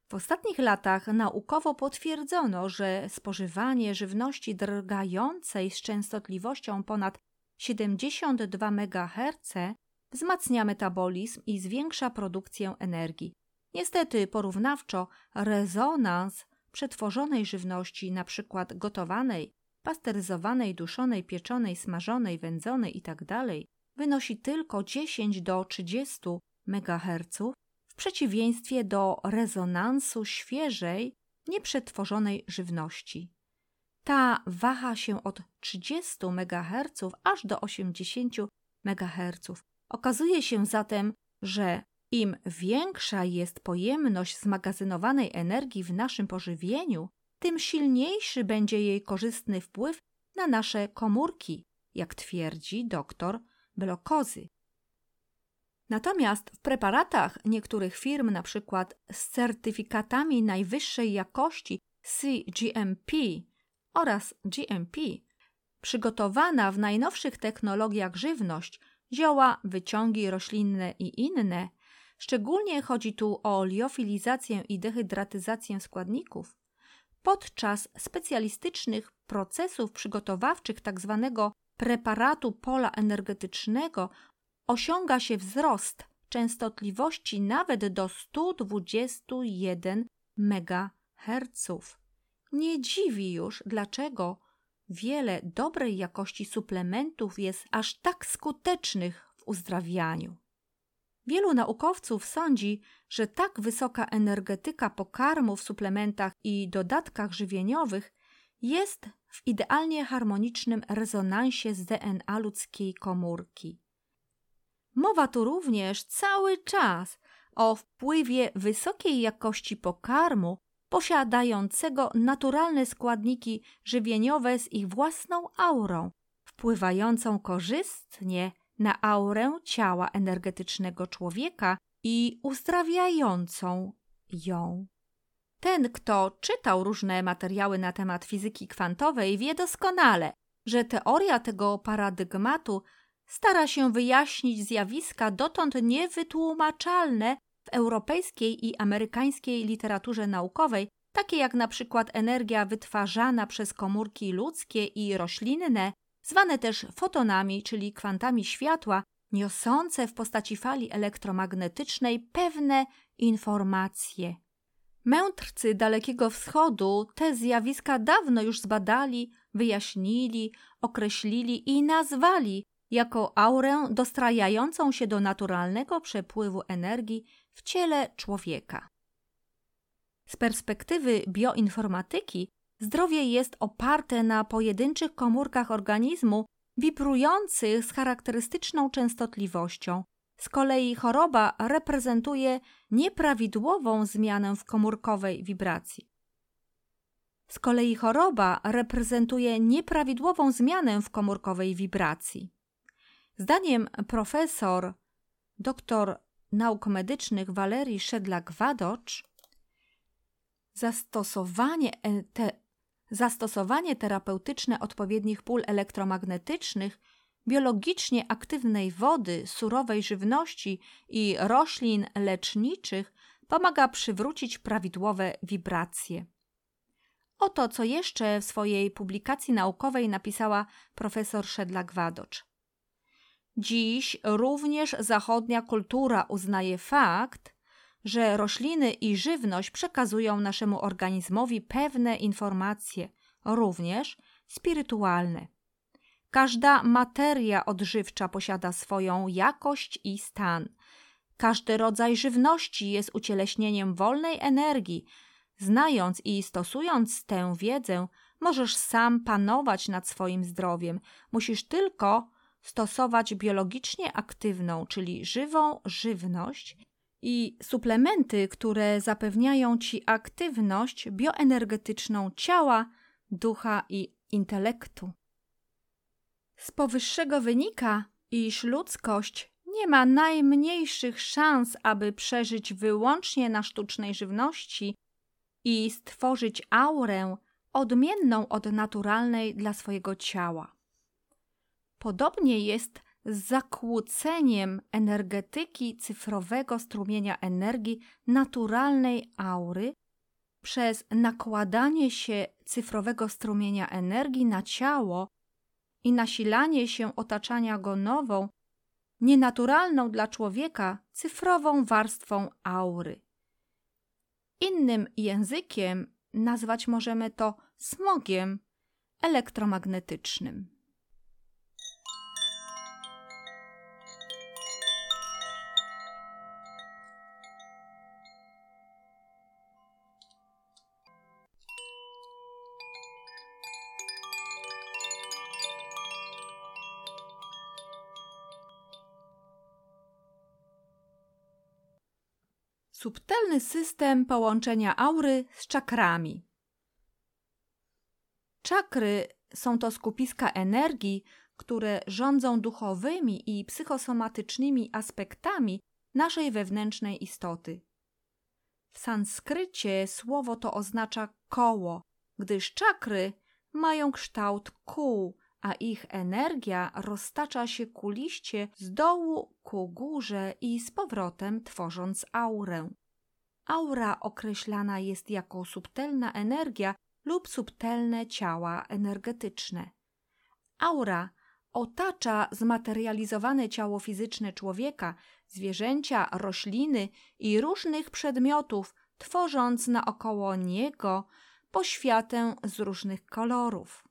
S1: W ostatnich latach naukowo potwierdzono, że spożywanie żywności drgającej z częstotliwością ponad 72 MHz wzmacnia metabolizm i zwiększa produkcję energii. Niestety, porównawczo, rezonans przetworzonej żywności, np. gotowanej, pasteryzowanej, duszonej, pieczonej, smażonej, wędzonej itd., tak wynosi tylko 10 do 30 MHz, w przeciwieństwie do rezonansu świeżej, nieprzetworzonej żywności. Ta waha się od 30 MHz aż do 80 MHz, Okazuje się zatem, że im większa jest pojemność zmagazynowanej energii w naszym pożywieniu, tym silniejszy będzie jej korzystny wpływ na nasze komórki, jak twierdzi dr Blokozy. Natomiast w preparatach niektórych firm, przykład z certyfikatami najwyższej jakości CGMP oraz GMP, przygotowana w najnowszych technologiach żywność zioła, wyciągi roślinne i inne, szczególnie chodzi tu o liofilizację i dehydratyzację składników, podczas specjalistycznych procesów przygotowawczych tzw. Tak preparatu pola energetycznego osiąga się wzrost częstotliwości nawet do 121 MHz. Nie dziwi już, dlaczego wiele dobrej jakości suplementów jest aż tak skutecznych w uzdrawianiu. Wielu naukowców sądzi, że tak wysoka energetyka pokarmu w suplementach i dodatkach żywieniowych jest w idealnie harmonicznym rezonansie z DNA ludzkiej komórki. Mowa tu również cały czas o wpływie wysokiej jakości pokarmu posiadającego naturalne składniki żywieniowe z ich własną aurą, wpływającą korzystnie na aurę ciała energetycznego człowieka i uzdrawiającą ją. Ten, kto czytał różne materiały na temat fizyki kwantowej, wie doskonale, że teoria tego paradygmatu stara się wyjaśnić zjawiska dotąd niewytłumaczalne w europejskiej i amerykańskiej literaturze naukowej, takie jak na przykład energia wytwarzana przez komórki ludzkie i roślinne, zwane też fotonami, czyli kwantami światła, niosące w postaci fali elektromagnetycznej pewne informacje. Mędrcy Dalekiego Wschodu te zjawiska dawno już zbadali, wyjaśnili, określili i nazwali jako aurę dostrajającą się do naturalnego przepływu energii w ciele człowieka. Z perspektywy bioinformatyki zdrowie jest oparte na pojedynczych komórkach organizmu wibrujących z charakterystyczną częstotliwością. Z kolei choroba reprezentuje nieprawidłową zmianę w komórkowej wibracji. Z kolei choroba reprezentuje nieprawidłową zmianę w komórkowej wibracji. Zdaniem profesor, doktor nauk medycznych Walerii Szedlak-Wadocz, zastosowanie, e, te, zastosowanie terapeutyczne odpowiednich pól elektromagnetycznych, biologicznie aktywnej wody, surowej żywności i roślin leczniczych pomaga przywrócić prawidłowe wibracje. Oto co jeszcze w swojej publikacji naukowej napisała profesor Szedlak-Wadocz. Dziś również zachodnia kultura uznaje fakt, że rośliny i żywność przekazują naszemu organizmowi pewne informacje, również spirytualne. Każda materia odżywcza posiada swoją jakość i stan. Każdy rodzaj żywności jest ucieleśnieniem wolnej energii. Znając i stosując tę wiedzę, możesz sam panować nad swoim zdrowiem. Musisz tylko stosować biologicznie aktywną, czyli żywą żywność i suplementy, które zapewniają ci aktywność bioenergetyczną ciała, ducha i intelektu. Z powyższego wynika, iż ludzkość nie ma najmniejszych szans, aby przeżyć wyłącznie na sztucznej żywności i stworzyć aurę odmienną od naturalnej dla swojego ciała. Podobnie jest z zakłóceniem energetyki cyfrowego strumienia energii naturalnej aury przez nakładanie się cyfrowego strumienia energii na ciało i nasilanie się otaczania go nową, nienaturalną dla człowieka cyfrową warstwą aury. Innym językiem nazwać możemy to smogiem elektromagnetycznym. Subtelny system połączenia aury z czakrami. Czakry są to skupiska energii, które rządzą duchowymi i psychosomatycznymi aspektami naszej wewnętrznej istoty. W sanskrycie słowo to oznacza koło, gdyż czakry mają kształt kół, a ich energia roztacza się kuliście z dołu ku górze i z powrotem tworząc aurę. Aura określana jest jako subtelna energia lub subtelne ciała energetyczne. Aura otacza zmaterializowane ciało fizyczne człowieka, zwierzęcia, rośliny i różnych przedmiotów, tworząc naokoło niego poświatę z różnych kolorów.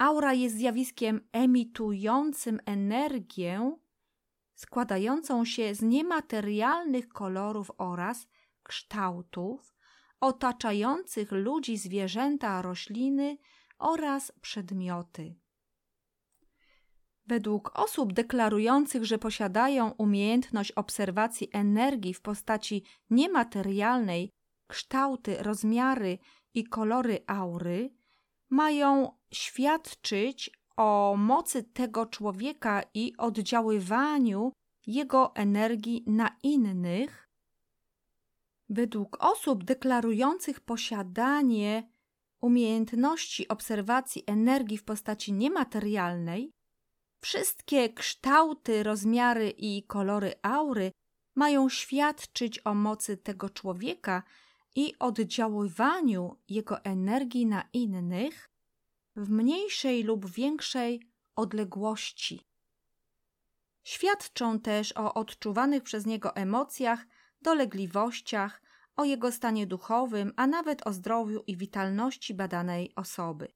S1: Aura jest zjawiskiem emitującym energię, składającą się z niematerialnych kolorów oraz kształtów, otaczających ludzi, zwierzęta, rośliny oraz przedmioty. Według osób deklarujących, że posiadają umiejętność obserwacji energii w postaci niematerialnej, kształty, rozmiary i kolory aury, mają świadczyć o mocy tego człowieka i oddziaływaniu jego energii na innych, według osób deklarujących posiadanie umiejętności obserwacji energii w postaci niematerialnej, wszystkie kształty, rozmiary i kolory aury mają świadczyć o mocy tego człowieka i oddziaływaniu jego energii na innych w mniejszej lub większej odległości. Świadczą też o odczuwanych przez niego emocjach, dolegliwościach, o jego stanie duchowym, a nawet o zdrowiu i witalności badanej osoby.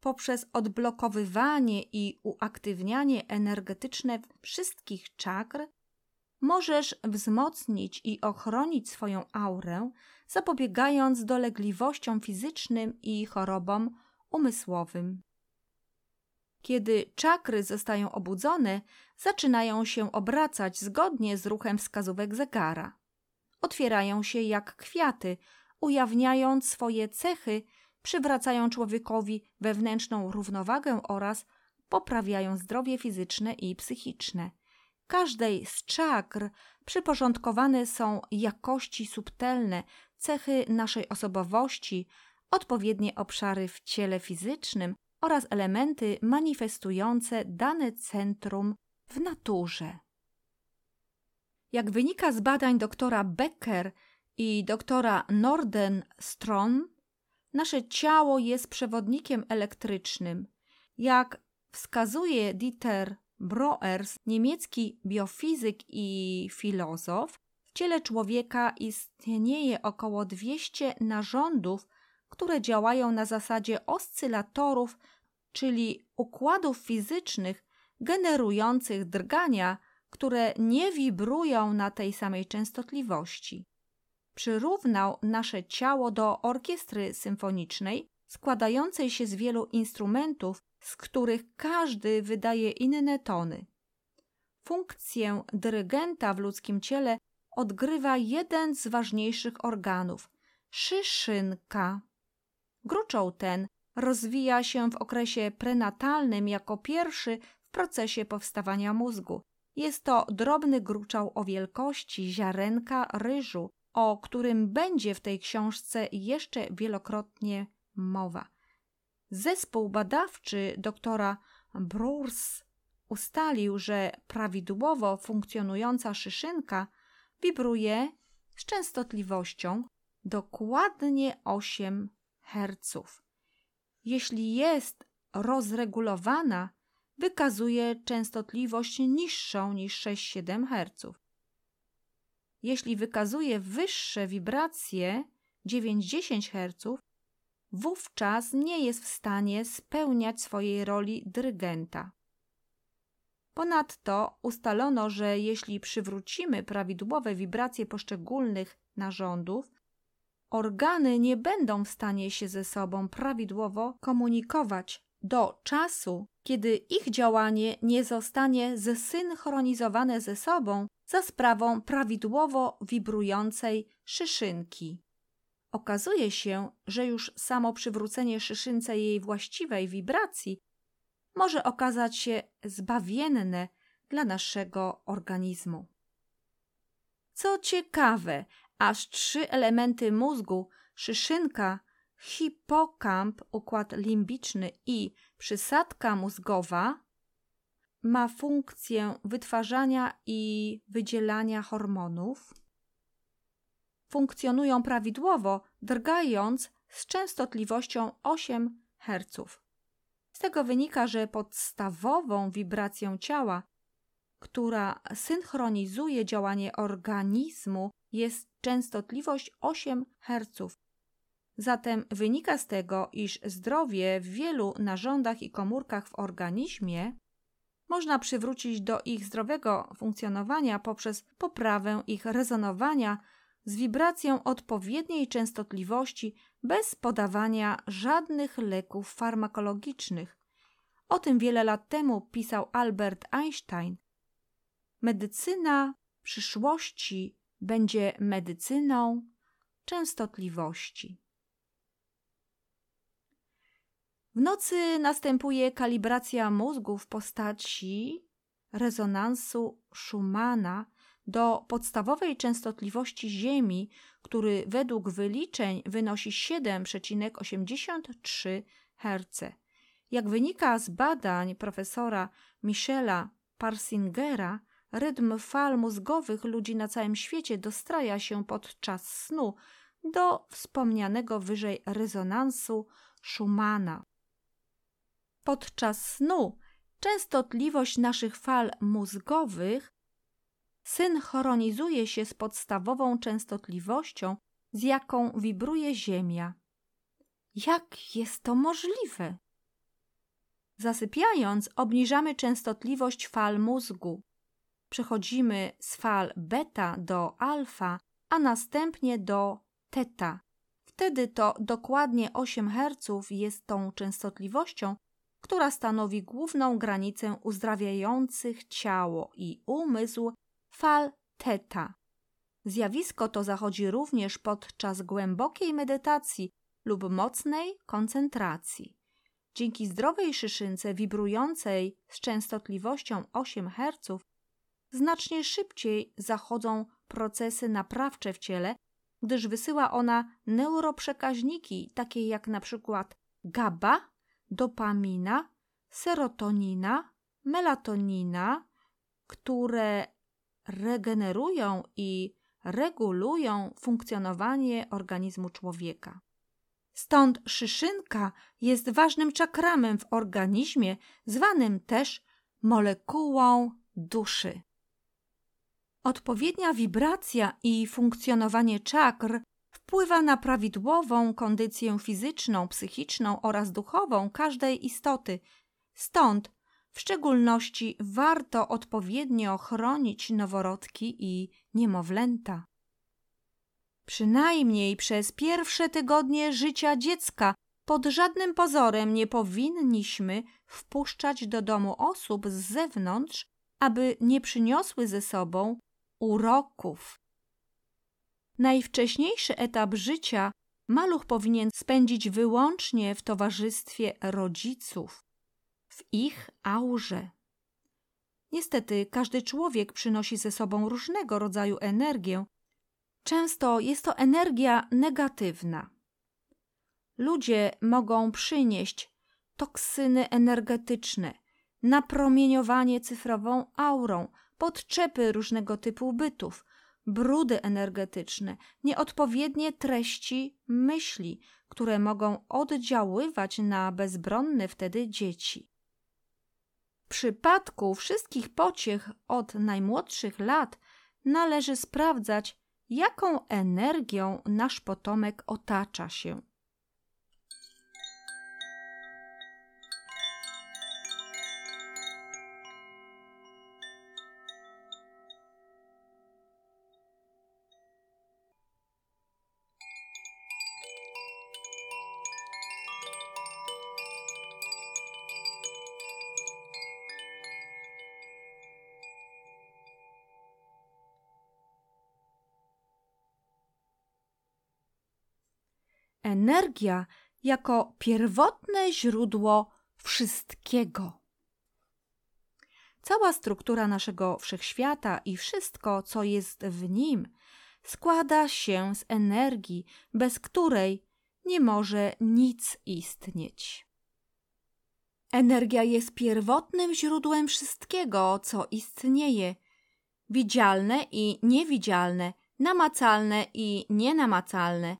S1: Poprzez odblokowywanie i uaktywnianie energetyczne wszystkich czakr możesz wzmocnić i ochronić swoją aurę, zapobiegając dolegliwościom fizycznym i chorobom umysłowym. Kiedy czakry zostają obudzone, zaczynają się obracać zgodnie z ruchem wskazówek zegara. Otwierają się jak kwiaty, ujawniając swoje cechy, przywracają człowiekowi wewnętrzną równowagę oraz poprawiają zdrowie fizyczne i psychiczne. Każdej z czakr przyporządkowane są jakości subtelne, cechy naszej osobowości, odpowiednie obszary w ciele fizycznym oraz elementy manifestujące dane centrum w naturze. Jak wynika z badań doktora Becker i doktora Nordenstrom, nasze ciało jest przewodnikiem elektrycznym. Jak wskazuje Dieter Broers, niemiecki biofizyk i filozof, w ciele człowieka istnieje około 200 narządów, które działają na zasadzie oscylatorów, czyli układów fizycznych generujących drgania, które nie wibrują na tej samej częstotliwości. Przyrównał nasze ciało do orkiestry symfonicznej, składającej się z wielu instrumentów, z których każdy wydaje inne tony. Funkcję dyrygenta w ludzkim ciele odgrywa jeden z ważniejszych organów szyszynka. Gruczoł ten rozwija się w okresie prenatalnym jako pierwszy w procesie powstawania mózgu. Jest to drobny gruczoł o wielkości ziarenka ryżu, o którym będzie w tej książce jeszcze wielokrotnie mowa. Zespół badawczy doktora Brurs ustalił, że prawidłowo funkcjonująca szyszynka wibruje z częstotliwością dokładnie 8 Hz. Jeśli jest rozregulowana, wykazuje częstotliwość niższą niż 6-7 Hz. Jeśli wykazuje wyższe wibracje 9-10 Hz, wówczas nie jest w stanie spełniać swojej roli dyrygenta. Ponadto ustalono, że jeśli przywrócimy prawidłowe wibracje poszczególnych narządów, organy nie będą w stanie się ze sobą prawidłowo komunikować do czasu, kiedy ich działanie nie zostanie zesynchronizowane ze sobą za sprawą prawidłowo wibrującej szyszynki. Okazuje się, że już samo przywrócenie szyszynce jej właściwej wibracji może okazać się zbawienne dla naszego organizmu. Co ciekawe, aż trzy elementy mózgu szyszynka, hipokamp, układ limbiczny i przysadka mózgowa ma funkcję wytwarzania i wydzielania hormonów, funkcjonują prawidłowo, drgając z częstotliwością 8 Hz. Z tego wynika, że podstawową wibracją ciała, która synchronizuje działanie organizmu, jest częstotliwość 8 Hz. Zatem wynika z tego, iż zdrowie w wielu narządach i komórkach w organizmie można przywrócić do ich zdrowego funkcjonowania poprzez poprawę ich rezonowania z wibracją odpowiedniej częstotliwości bez podawania żadnych leków farmakologicznych. O tym wiele lat temu pisał Albert Einstein. Medycyna przyszłości będzie medycyną częstotliwości. W nocy następuje kalibracja mózgu w postaci rezonansu Schumana do podstawowej częstotliwości Ziemi, który według wyliczeń wynosi 7,83 Hz. Jak wynika z badań profesora Michela Parsingera, rytm fal mózgowych ludzi na całym świecie dostraja się podczas snu do wspomnianego wyżej rezonansu Schumana. Podczas snu częstotliwość naszych fal mózgowych synchronizuje się z podstawową częstotliwością, z jaką wibruje Ziemia. Jak jest to możliwe? Zasypiając, obniżamy częstotliwość fal mózgu. Przechodzimy z fal beta do alfa, a następnie do teta. Wtedy to dokładnie 8 Hz jest tą częstotliwością, która stanowi główną granicę uzdrawiających ciało i umysł fal teta. Zjawisko to zachodzi również podczas głębokiej medytacji lub mocnej koncentracji. Dzięki zdrowej szyszynce wibrującej z częstotliwością 8 Hz znacznie szybciej zachodzą procesy naprawcze w ciele, gdyż wysyła ona neuroprzekaźniki takie jak na przykład GABA, dopamina, serotonina, melatonina, które regenerują i regulują funkcjonowanie organizmu człowieka. Stąd szyszynka jest ważnym czakramem w organizmie, zwanym też molekułą duszy. Odpowiednia wibracja i funkcjonowanie czakr wpływa na prawidłową kondycję fizyczną, psychiczną oraz duchową każdej istoty. Stąd w szczególności warto odpowiednio chronić noworodki i niemowlęta. Przynajmniej przez pierwsze tygodnie życia dziecka pod żadnym pozorem nie powinniśmy wpuszczać do domu osób z zewnątrz, aby nie przyniosły ze sobą uroków. Najwcześniejszy etap życia maluch powinien spędzić wyłącznie w towarzystwie rodziców, w ich aurze. Niestety, każdy człowiek przynosi ze sobą różnego rodzaju energię. Często jest to energia negatywna. Ludzie mogą przynieść toksyny energetyczne, napromieniowanie cyfrową aurą, podczepy różnego typu bytów, brudy energetyczne, nieodpowiednie treści myśli, które mogą oddziaływać na bezbronne wtedy dzieci. W przypadku wszystkich pociech od najmłodszych lat należy sprawdzać, jaką energią nasz potomek otacza się. Energia jako pierwotne źródło wszystkiego. Cała struktura naszego wszechświata i wszystko, co jest w nim, składa się z energii, bez której nie może nic istnieć. Energia jest pierwotnym źródłem wszystkiego, co istnieje, widzialne i niewidzialne, namacalne i nienamacalne,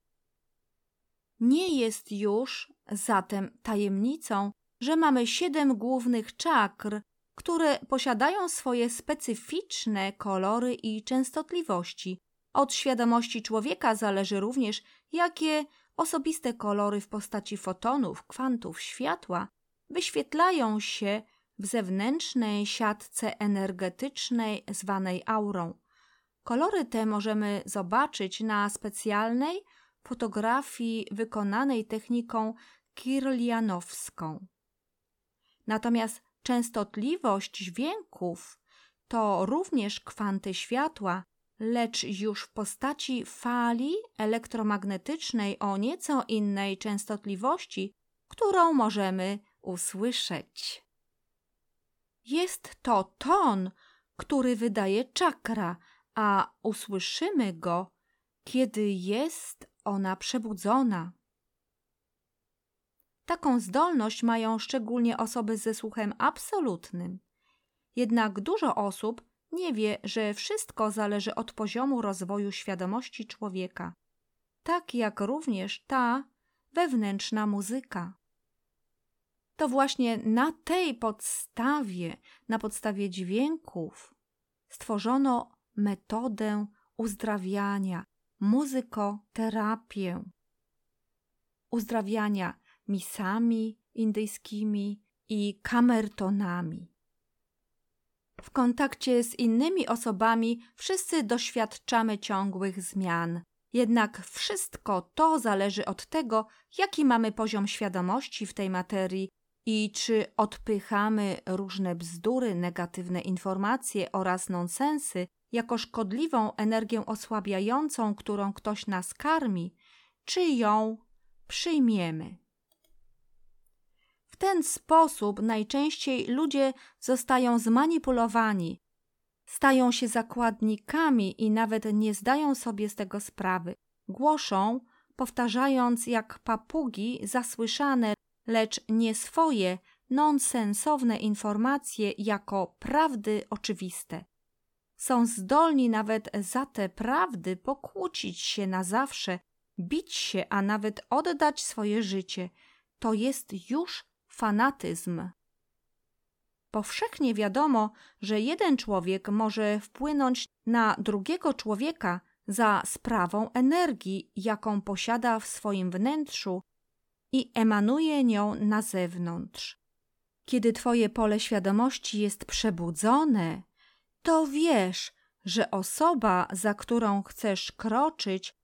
S1: nie jest już zatem tajemnicą, że mamy siedem głównych czakr, które posiadają swoje specyficzne kolory i częstotliwości. Od świadomości człowieka zależy również, jakie osobiste kolory w postaci fotonów, kwantów światła wyświetlają się w zewnętrznej siatce energetycznej zwanej aurą. Kolory te możemy zobaczyć na specjalnej, fotografii wykonanej techniką kirlianowską. Natomiast częstotliwość dźwięków to również kwanty światła, lecz już w postaci fali elektromagnetycznej o nieco innej częstotliwości, którą możemy usłyszeć. Jest to ton, który wydaje czakra, a usłyszymy go, kiedy jest ona przebudzona. Taką zdolność mają szczególnie osoby ze słuchem absolutnym. Jednak dużo osób nie wie, że wszystko zależy od poziomu rozwoju świadomości człowieka, tak jak również ta wewnętrzna muzyka. To właśnie na tej podstawie, na podstawie dźwięków, stworzono metodę uzdrawiania, muzykoterapię, uzdrawiania misami indyjskimi i kamertonami. W kontakcie z innymi osobami wszyscy doświadczamy ciągłych zmian. Jednak wszystko to zależy od tego, jaki mamy poziom świadomości w tej materii i czy odpychamy różne bzdury, negatywne informacje oraz nonsensy jako szkodliwą energię osłabiającą, którą ktoś nas karmi, czy ją przyjmiemy. W ten sposób najczęściej ludzie zostają zmanipulowani, stają się zakładnikami i nawet nie zdają sobie z tego sprawy. Głoszą, powtarzając jak papugi zasłyszane, lecz nie swoje, nonsensowne informacje jako prawdy oczywiste. Są zdolni nawet za te prawdy pokłócić się na zawsze, bić się, a nawet oddać swoje życie. To jest już fanatyzm. Powszechnie wiadomo, że jeden człowiek może wpłynąć na drugiego człowieka za sprawą energii, jaką posiada w swoim wnętrzu i emanuje nią na zewnątrz. Kiedy Twoje pole świadomości jest przebudzone, to wiesz, że osoba, za którą chcesz kroczyć,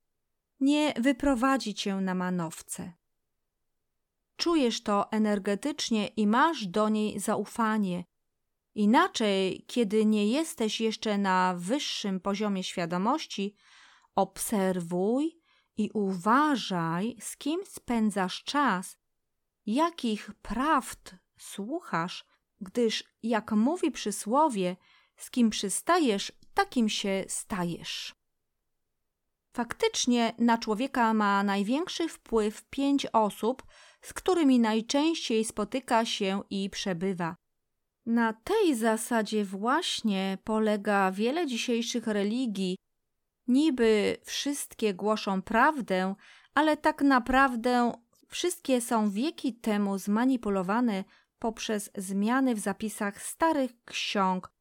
S1: nie wyprowadzi cię na manowce. Czujesz to energetycznie i masz do niej zaufanie. Inaczej, kiedy nie jesteś jeszcze na wyższym poziomie świadomości, obserwuj i uważaj, z kim spędzasz czas, jakich prawd słuchasz, gdyż, jak mówi przysłowie, z kim przystajesz, takim się stajesz. Faktycznie na człowieka ma największy wpływ pięć osób, z którymi najczęściej spotyka się i przebywa. Na tej zasadzie właśnie polega wiele dzisiejszych religii. Niby wszystkie głoszą prawdę, ale tak naprawdę wszystkie są wieki temu zmanipulowane poprzez zmiany w zapisach starych ksiąg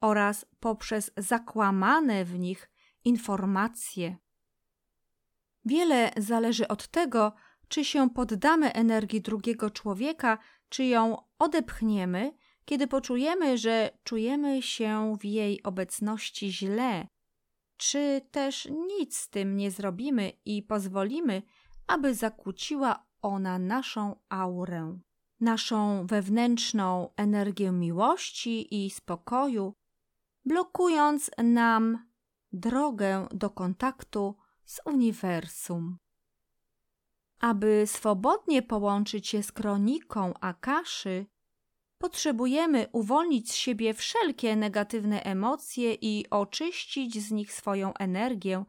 S1: oraz poprzez zakłamane w nich informacje. Wiele zależy od tego, czy się poddamy energii drugiego człowieka, czy ją odepchniemy, kiedy poczujemy, że czujemy się w jej obecności źle, czy też nic z tym nie zrobimy i pozwolimy, aby zakłóciła ona naszą aurę, naszą wewnętrzną energię miłości i spokoju, blokując nam drogę do kontaktu z uniwersum. Aby swobodnie połączyć się z kroniką Akaszy, potrzebujemy uwolnić z siebie wszelkie negatywne emocje i oczyścić z nich swoją energię,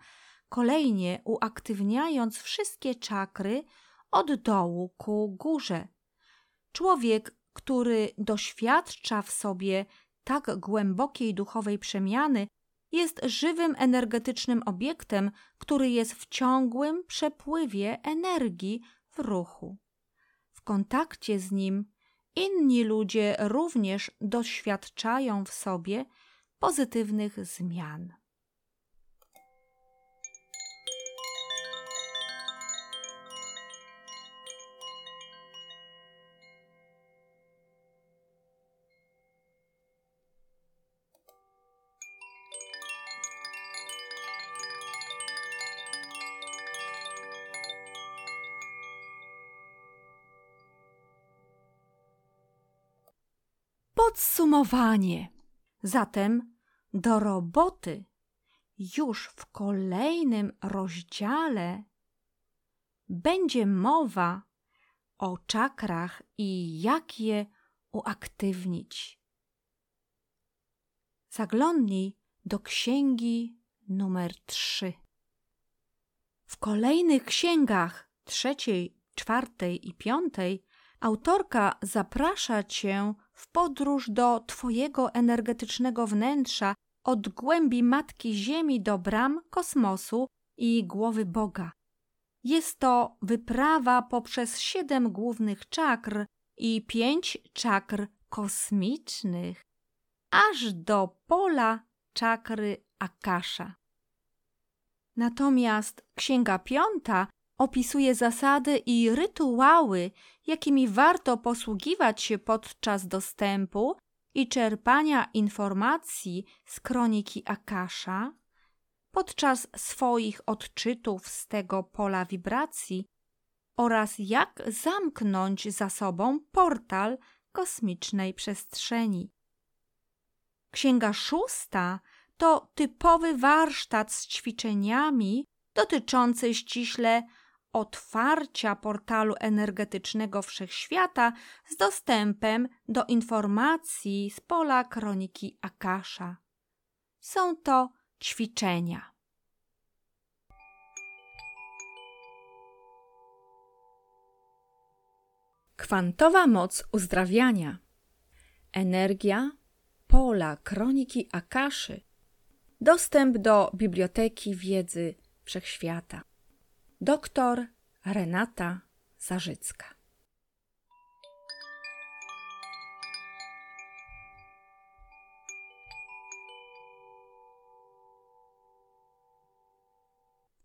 S1: kolejnie uaktywniając wszystkie czakry od dołu ku górze. Człowiek, który doświadcza w sobie tak głębokiej duchowej przemiany, jest żywym energetycznym obiektem, który jest w ciągłym przepływie energii w ruchu. W kontakcie z nim inni ludzie również doświadczają w sobie pozytywnych zmian. Podsumowanie. Zatem do roboty już w kolejnym rozdziale będzie mowa o czakrach i jak je uaktywnić. Zaglądnij do księgi numer 3. W kolejnych księgach trzeciej, czwartej i piątej autorka zaprasza cię w podróż do Twojego energetycznego wnętrza, od głębi Matki Ziemi do bram kosmosu i głowy Boga. Jest to wyprawa poprzez siedem głównych czakr i pięć czakr kosmicznych, aż do pola czakry Akasza. Natomiast Księga Piąta opisuje zasady i rytuały, jakimi warto posługiwać się podczas dostępu i czerpania informacji z kroniki Akasza, podczas swoich odczytów z tego pola wibracji oraz jak zamknąć za sobą portal kosmicznej przestrzeni. Księga szósta to typowy warsztat z ćwiczeniami dotyczący ściśle otwarcia portalu energetycznego wszechświata z dostępem do informacji z pola kroniki Akasza. Są to ćwiczenia. Kwantowa moc uzdrawiania. Energia pola kroniki Akaszy. Dostęp do biblioteki wiedzy wszechświata. Doktor Renata Zarzycka.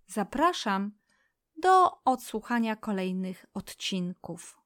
S1: Zapraszam do odsłuchania kolejnych odcinków.